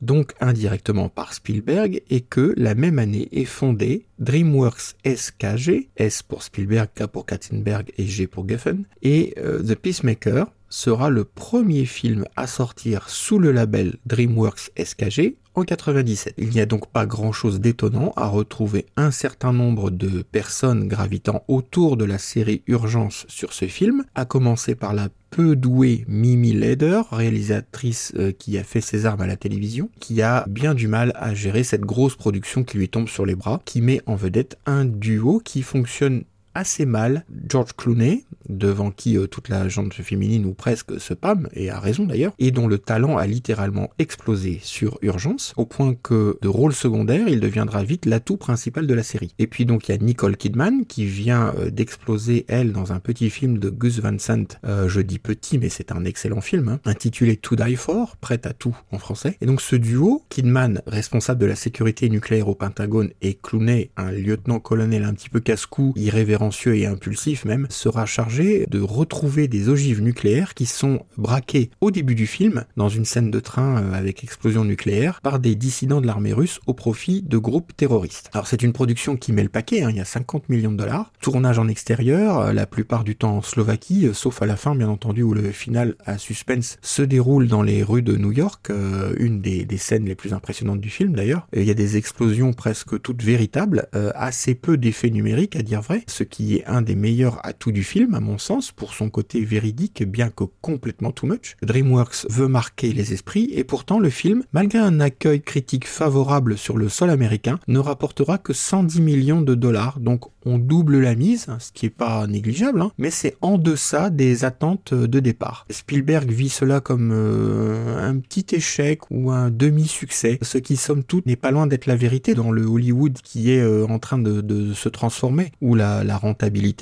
Donc indirectement par Spielberg, et que la même année est fondée DreamWorks SKG, S pour Spielberg, K pour Katzenberg et G pour Geffen, et euh, The Peacemaker, sera le premier film à sortir sous le label DreamWorks SKG en 97. Il n'y a donc pas grand chose d'étonnant à retrouver un certain nombre de personnes gravitant autour de la série Urgence sur ce film, à commencer par la peu douée Mimi Leder, réalisatrice euh, qui a fait ses armes à la télévision, qui a bien du mal à gérer cette grosse production qui lui tombe sur les bras, qui met en vedette un duo qui fonctionne assez mal George Clooney, devant qui euh, toute la gente féminine ou presque se pâme, et a raison d'ailleurs, et dont le talent a littéralement explosé sur Urgence, au point que de rôle secondaire, il deviendra vite l'atout principal de la série. Et puis donc il y a Nicole Kidman, qui vient euh, d'exploser, elle, dans un petit film de Gus Van Sant, euh, je dis petit, mais c'est un excellent film, hein, intitulé To Die For, prêt à tout en français. Et donc ce duo, Kidman, responsable de la sécurité nucléaire au Pentagone, et Clooney, un lieutenant-colonel un petit peu casse-cou, irrévérent et impulsif même, sera chargé de retrouver des ogives nucléaires qui sont braquées au début du film, dans une scène de train euh, avec explosion nucléaire, par des dissidents de l'armée russe au profit de groupes terroristes. Alors c'est une production qui met le paquet, hein, il y a 50 millions de dollars, tournage en extérieur, euh, la plupart du temps en Slovaquie, euh, sauf à la fin bien entendu où le final à suspense se déroule dans les rues de New York, une des, scènes les plus impressionnantes du film d'ailleurs. Il y a des explosions presque toutes véritables, assez peu d'effets numériques à dire vrai, ce qui est un des meilleurs atouts du film, à mon sens, pour son côté véridique, bien que complètement too much. DreamWorks veut marquer les esprits, et pourtant le film, malgré un accueil critique favorable sur le sol américain, ne rapportera que 110 millions de dollars, donc on double la mise, ce qui est pas négligeable, hein, mais c'est en deçà des attentes de départ. Spielberg vit cela comme euh, un petit échec ou un demi-succès, ce qui somme toute n'est pas loin d'être la vérité dans le Hollywood qui est euh, en train de, se transformer, où la, la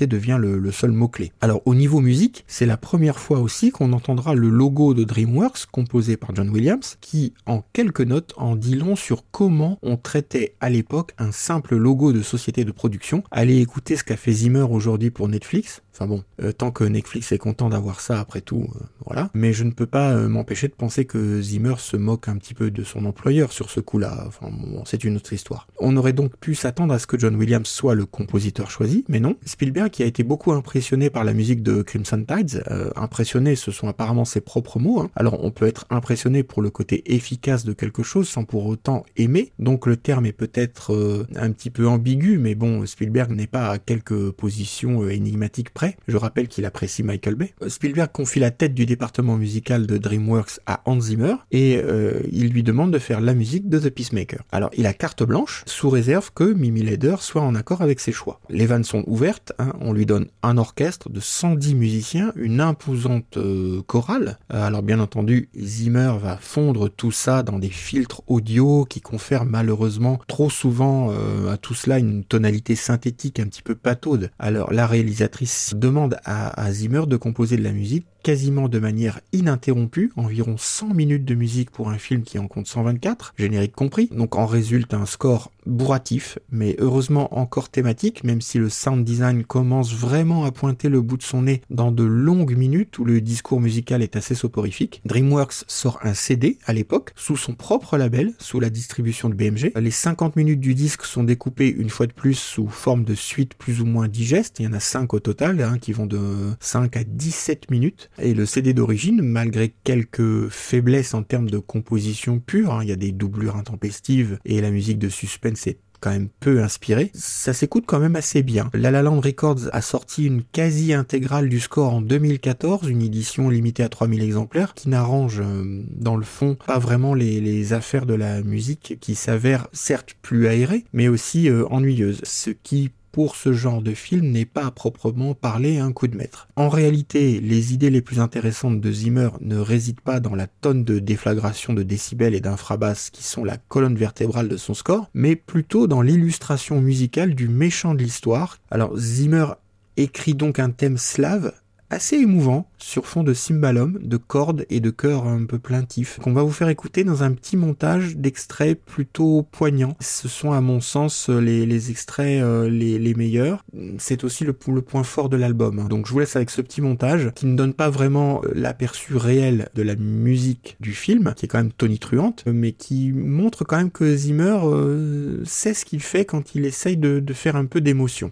devient le, seul mot-clé. Alors au niveau musique, c'est la première fois aussi qu'on entendra le logo de DreamWorks composé par John Williams, qui en quelques notes en dit long sur comment on traitait à l'époque un simple logo de société de production. Allez écouter ce qu'a fait Zimmer aujourd'hui pour Netflix, Enfin bon, euh, tant que Netflix est content d'avoir ça après tout, euh, voilà. Mais je ne peux pas euh, m'empêcher de penser que Zimmer se moque un petit peu de son employeur sur ce coup-là. Enfin bon, c'est une autre histoire. On aurait donc pu s'attendre à ce que John Williams soit le compositeur choisi, mais non. Spielberg, qui a été beaucoup impressionné par la musique de Crimson Tides, impressionné, ce sont apparemment ses propres mots. Hein. Alors on peut être impressionné pour le côté efficace de quelque chose sans pour autant aimer. Donc le terme est peut-être un petit peu ambigu, mais bon, Spielberg n'est pas à quelques positions énigmatiques près je rappelle qu'il apprécie Michael Bay. Spielberg confie la tête du département musical de DreamWorks à Hans Zimmer et euh, il lui demande de faire la musique de The Peacemaker. Alors il a carte blanche sous réserve que Mimi Leder soit en accord avec ses choix. Les vannes sont ouvertes, hein. on lui donne un orchestre de 110 musiciens, une imposante euh, chorale. Euh, alors bien entendu, Zimmer va fondre tout ça dans des filtres audio qui confèrent malheureusement trop souvent à tout cela une tonalité synthétique un petit peu pataude. Alors la réalisatrice demande à, Zimmer de composer de la musique quasiment de manière ininterrompue, environ 100 minutes de musique pour un film qui en compte 124, générique compris. Donc en résulte un score bourratif, mais heureusement encore thématique, même si le sound design commence vraiment à pointer le bout de son nez dans de longues minutes où le discours musical est assez soporifique. DreamWorks sort un CD à l'époque, sous son propre label, sous la distribution de BMG. Les 50 minutes du disque sont découpées une fois de plus sous forme de suite plus ou moins digeste, il y en a 5 au total, hein, qui vont de 5 à 17 minutes. Et le CD d'origine, malgré quelques faiblesses en termes de composition pure, hein, il y a des doublures intempestives et la musique de suspense est quand même peu inspiré, ça s'écoute quand même assez bien. La La Land Records a sorti une quasi intégrale du score en 2014, une édition limitée à 3000 exemplaires, qui n'arrange euh, dans le fond pas vraiment les, affaires de la musique qui s'avèrent certes plus aérées, mais aussi euh, ennuyeuses, ce qui pour ce genre de film n'est pas à proprement parler un coup de maître. En réalité, les idées les plus intéressantes de Zimmer ne résident pas dans la tonne de déflagration de décibels et d'infrabasses qui sont la colonne vertébrale de son score, mais plutôt dans l'illustration musicale du méchant de l'histoire. Alors Zimmer écrit donc un thème slave assez émouvant sur fond de cymbalum, de cordes et de chœurs un peu plaintifs qu'on va vous faire écouter dans un petit montage d'extraits plutôt poignants. Ce sont à mon sens les, extraits euh, les, meilleurs. C'est aussi le, point fort de l'album. Donc je vous laisse avec ce petit montage qui ne donne pas vraiment euh, l'aperçu réel de la musique du film, qui est quand même tonitruante, mais qui montre quand même que Zimmer euh, sait ce qu'il fait quand il essaye de faire un peu d'émotion.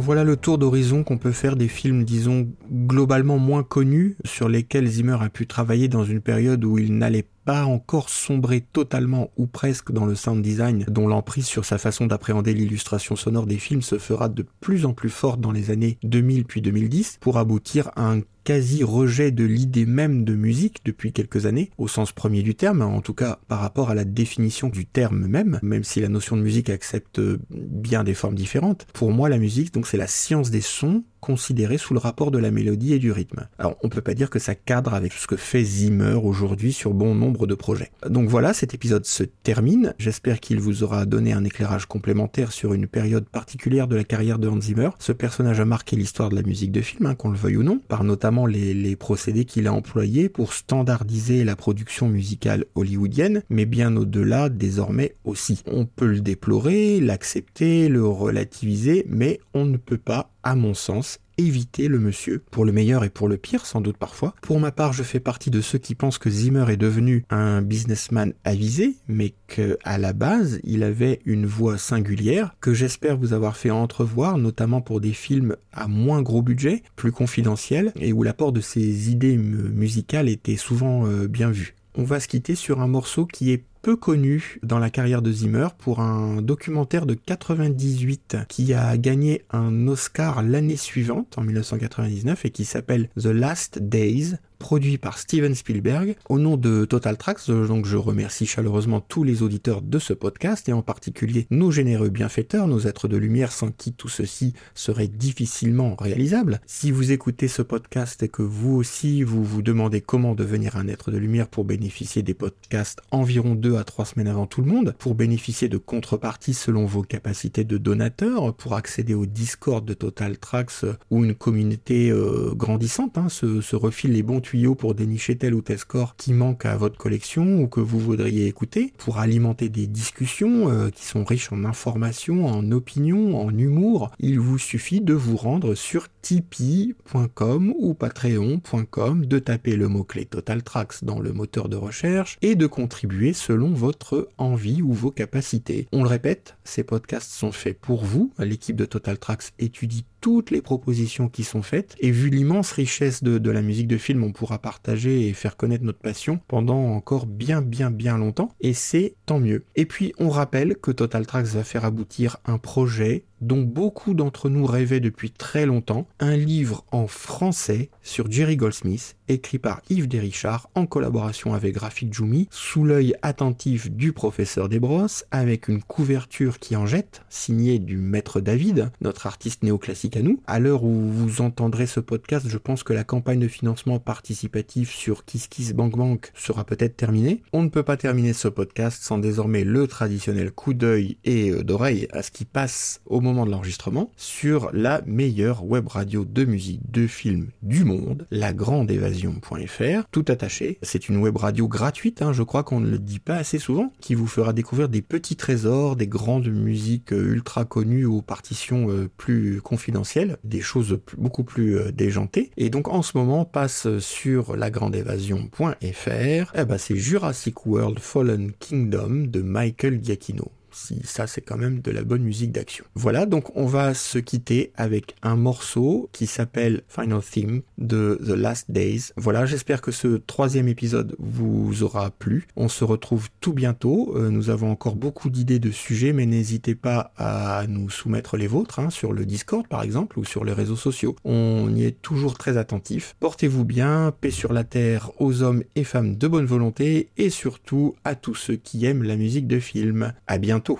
Voilà le tour d'horizon qu'on peut faire des films, disons, globalement moins connus, sur lesquels Zimmer a pu travailler dans une période où il n'allait pas encore sombré totalement ou presque dans le sound design dont l'emprise sur sa façon d'appréhender l'illustration sonore des films se fera de plus en plus forte dans les années 2000 puis 2010 pour aboutir à un quasi rejet de l'idée même de musique depuis quelques années, au sens premier du terme, en tout cas par rapport à la définition du terme même, même si la notion de musique accepte bien des formes différentes. Pour moi, la musique, donc c'est la science des sons considérée sous le rapport de la mélodie et du rythme. Alors on peut pas dire que ça cadre avec ce que fait Zimmer aujourd'hui sur bon nombre de projets. Donc voilà, cet épisode se termine. J'espère qu'il vous aura donné un éclairage complémentaire sur une période particulière de la carrière de Hans Zimmer. Ce personnage a marqué l'histoire de la musique de film, hein, qu'on le veuille ou non, par notamment les procédés qu'il a employés pour standardiser la production musicale hollywoodienne, mais bien au-delà désormais aussi. On peut le déplorer, l'accepter, le relativiser, mais on ne peut pas à mon sens, éviter le monsieur, pour le meilleur et pour le pire sans doute parfois. Pour ma part, je fais partie de ceux qui pensent que Zimmer est devenu un businessman avisé, mais qu'à la base, il avait une voix singulière que j'espère vous avoir fait entrevoir, notamment pour des films à moins gros budget, plus confidentiels, et où l'apport de ses idées musicales était souvent euh, bien vu. On va se quitter sur un morceau qui est peu connu dans la carrière de Zimmer pour un documentaire de 98 qui a gagné un Oscar l'année suivante, en 1999, et qui s'appelle The Last Days, produit par Steven Spielberg. Au nom de Total Tracks, donc je remercie chaleureusement tous les auditeurs de ce podcast et en particulier nos généreux bienfaiteurs, nos êtres de lumière sans qui tout ceci serait difficilement réalisable. Si vous écoutez ce podcast et que vous aussi vous vous demandez comment devenir un être de lumière pour bénéficier des podcasts environ deux à trois semaines avant tout le monde, pour bénéficier de contreparties selon vos capacités de donateur, pour accéder au Discord de Total Tracks où une communauté euh, grandissante hein, se, se refile les bons pour dénicher tel ou tel score qui manque à votre collection ou que vous voudriez écouter, pour alimenter des discussions euh, qui sont riches en informations, en opinions, en humour, il vous suffit de vous rendre sur tipeee.com ou patreon.com, de taper le mot-clé Total Tracks dans le moteur de recherche et de contribuer selon votre envie ou vos capacités. On le répète, ces podcasts sont faits pour vous. L'équipe de Total Tracks étudie toutes les propositions qui sont faites. Et vu l'immense richesse de, la musique de film, on pourra partager et faire connaître notre passion pendant encore bien bien bien longtemps. Et c'est tant mieux. Et puis on rappelle que Total Tracks va faire aboutir un projet dont beaucoup d'entre nous rêvaient depuis très longtemps, un livre en français sur Jerry Goldsmith, écrit par Yves Desrichard en collaboration avec Graphic Jumi, sous l'œil attentif du professeur Desbrosses, avec une couverture qui en jette, signée du maître David, notre artiste néoclassique à nous. À l'heure où vous entendrez ce podcast, je pense que la campagne de financement participatif sur KissKissBankBank sera peut-être terminée. On ne peut pas terminer ce podcast sans désormais le traditionnel coup d'œil et euh, d'oreille à ce qui passe au moment de l'enregistrement sur la meilleure web radio de musique de film du monde, lagrandeévasion.fr, tout attaché. C'est une web radio gratuite, hein, je crois qu'on ne le dit pas assez souvent, qui vous fera découvrir des petits trésors, des grandes musiques euh, ultra connues aux partitions euh, plus confidentielles des choses beaucoup plus euh, déjantées. Et donc en ce moment passe sur lagrandeévasion.fr, eh ben, c'est Jurassic World Fallen Kingdom de Michael Giacchino si ça c'est quand même de la bonne musique d'action. Voilà, donc on va se quitter avec un morceau qui s'appelle Final Theme de The Last Days. Voilà, j'espère que ce troisième épisode vous aura plu. On se retrouve tout bientôt. Euh, nous avons encore beaucoup d'idées de sujets, mais n'hésitez pas à nous soumettre les vôtres hein, sur le Discord par exemple ou sur les réseaux sociaux. On y est toujours très attentif. Portez-vous bien, paix sur la terre aux hommes et femmes de bonne volonté et surtout à tous ceux qui aiment la musique de film. À bientôt tôt.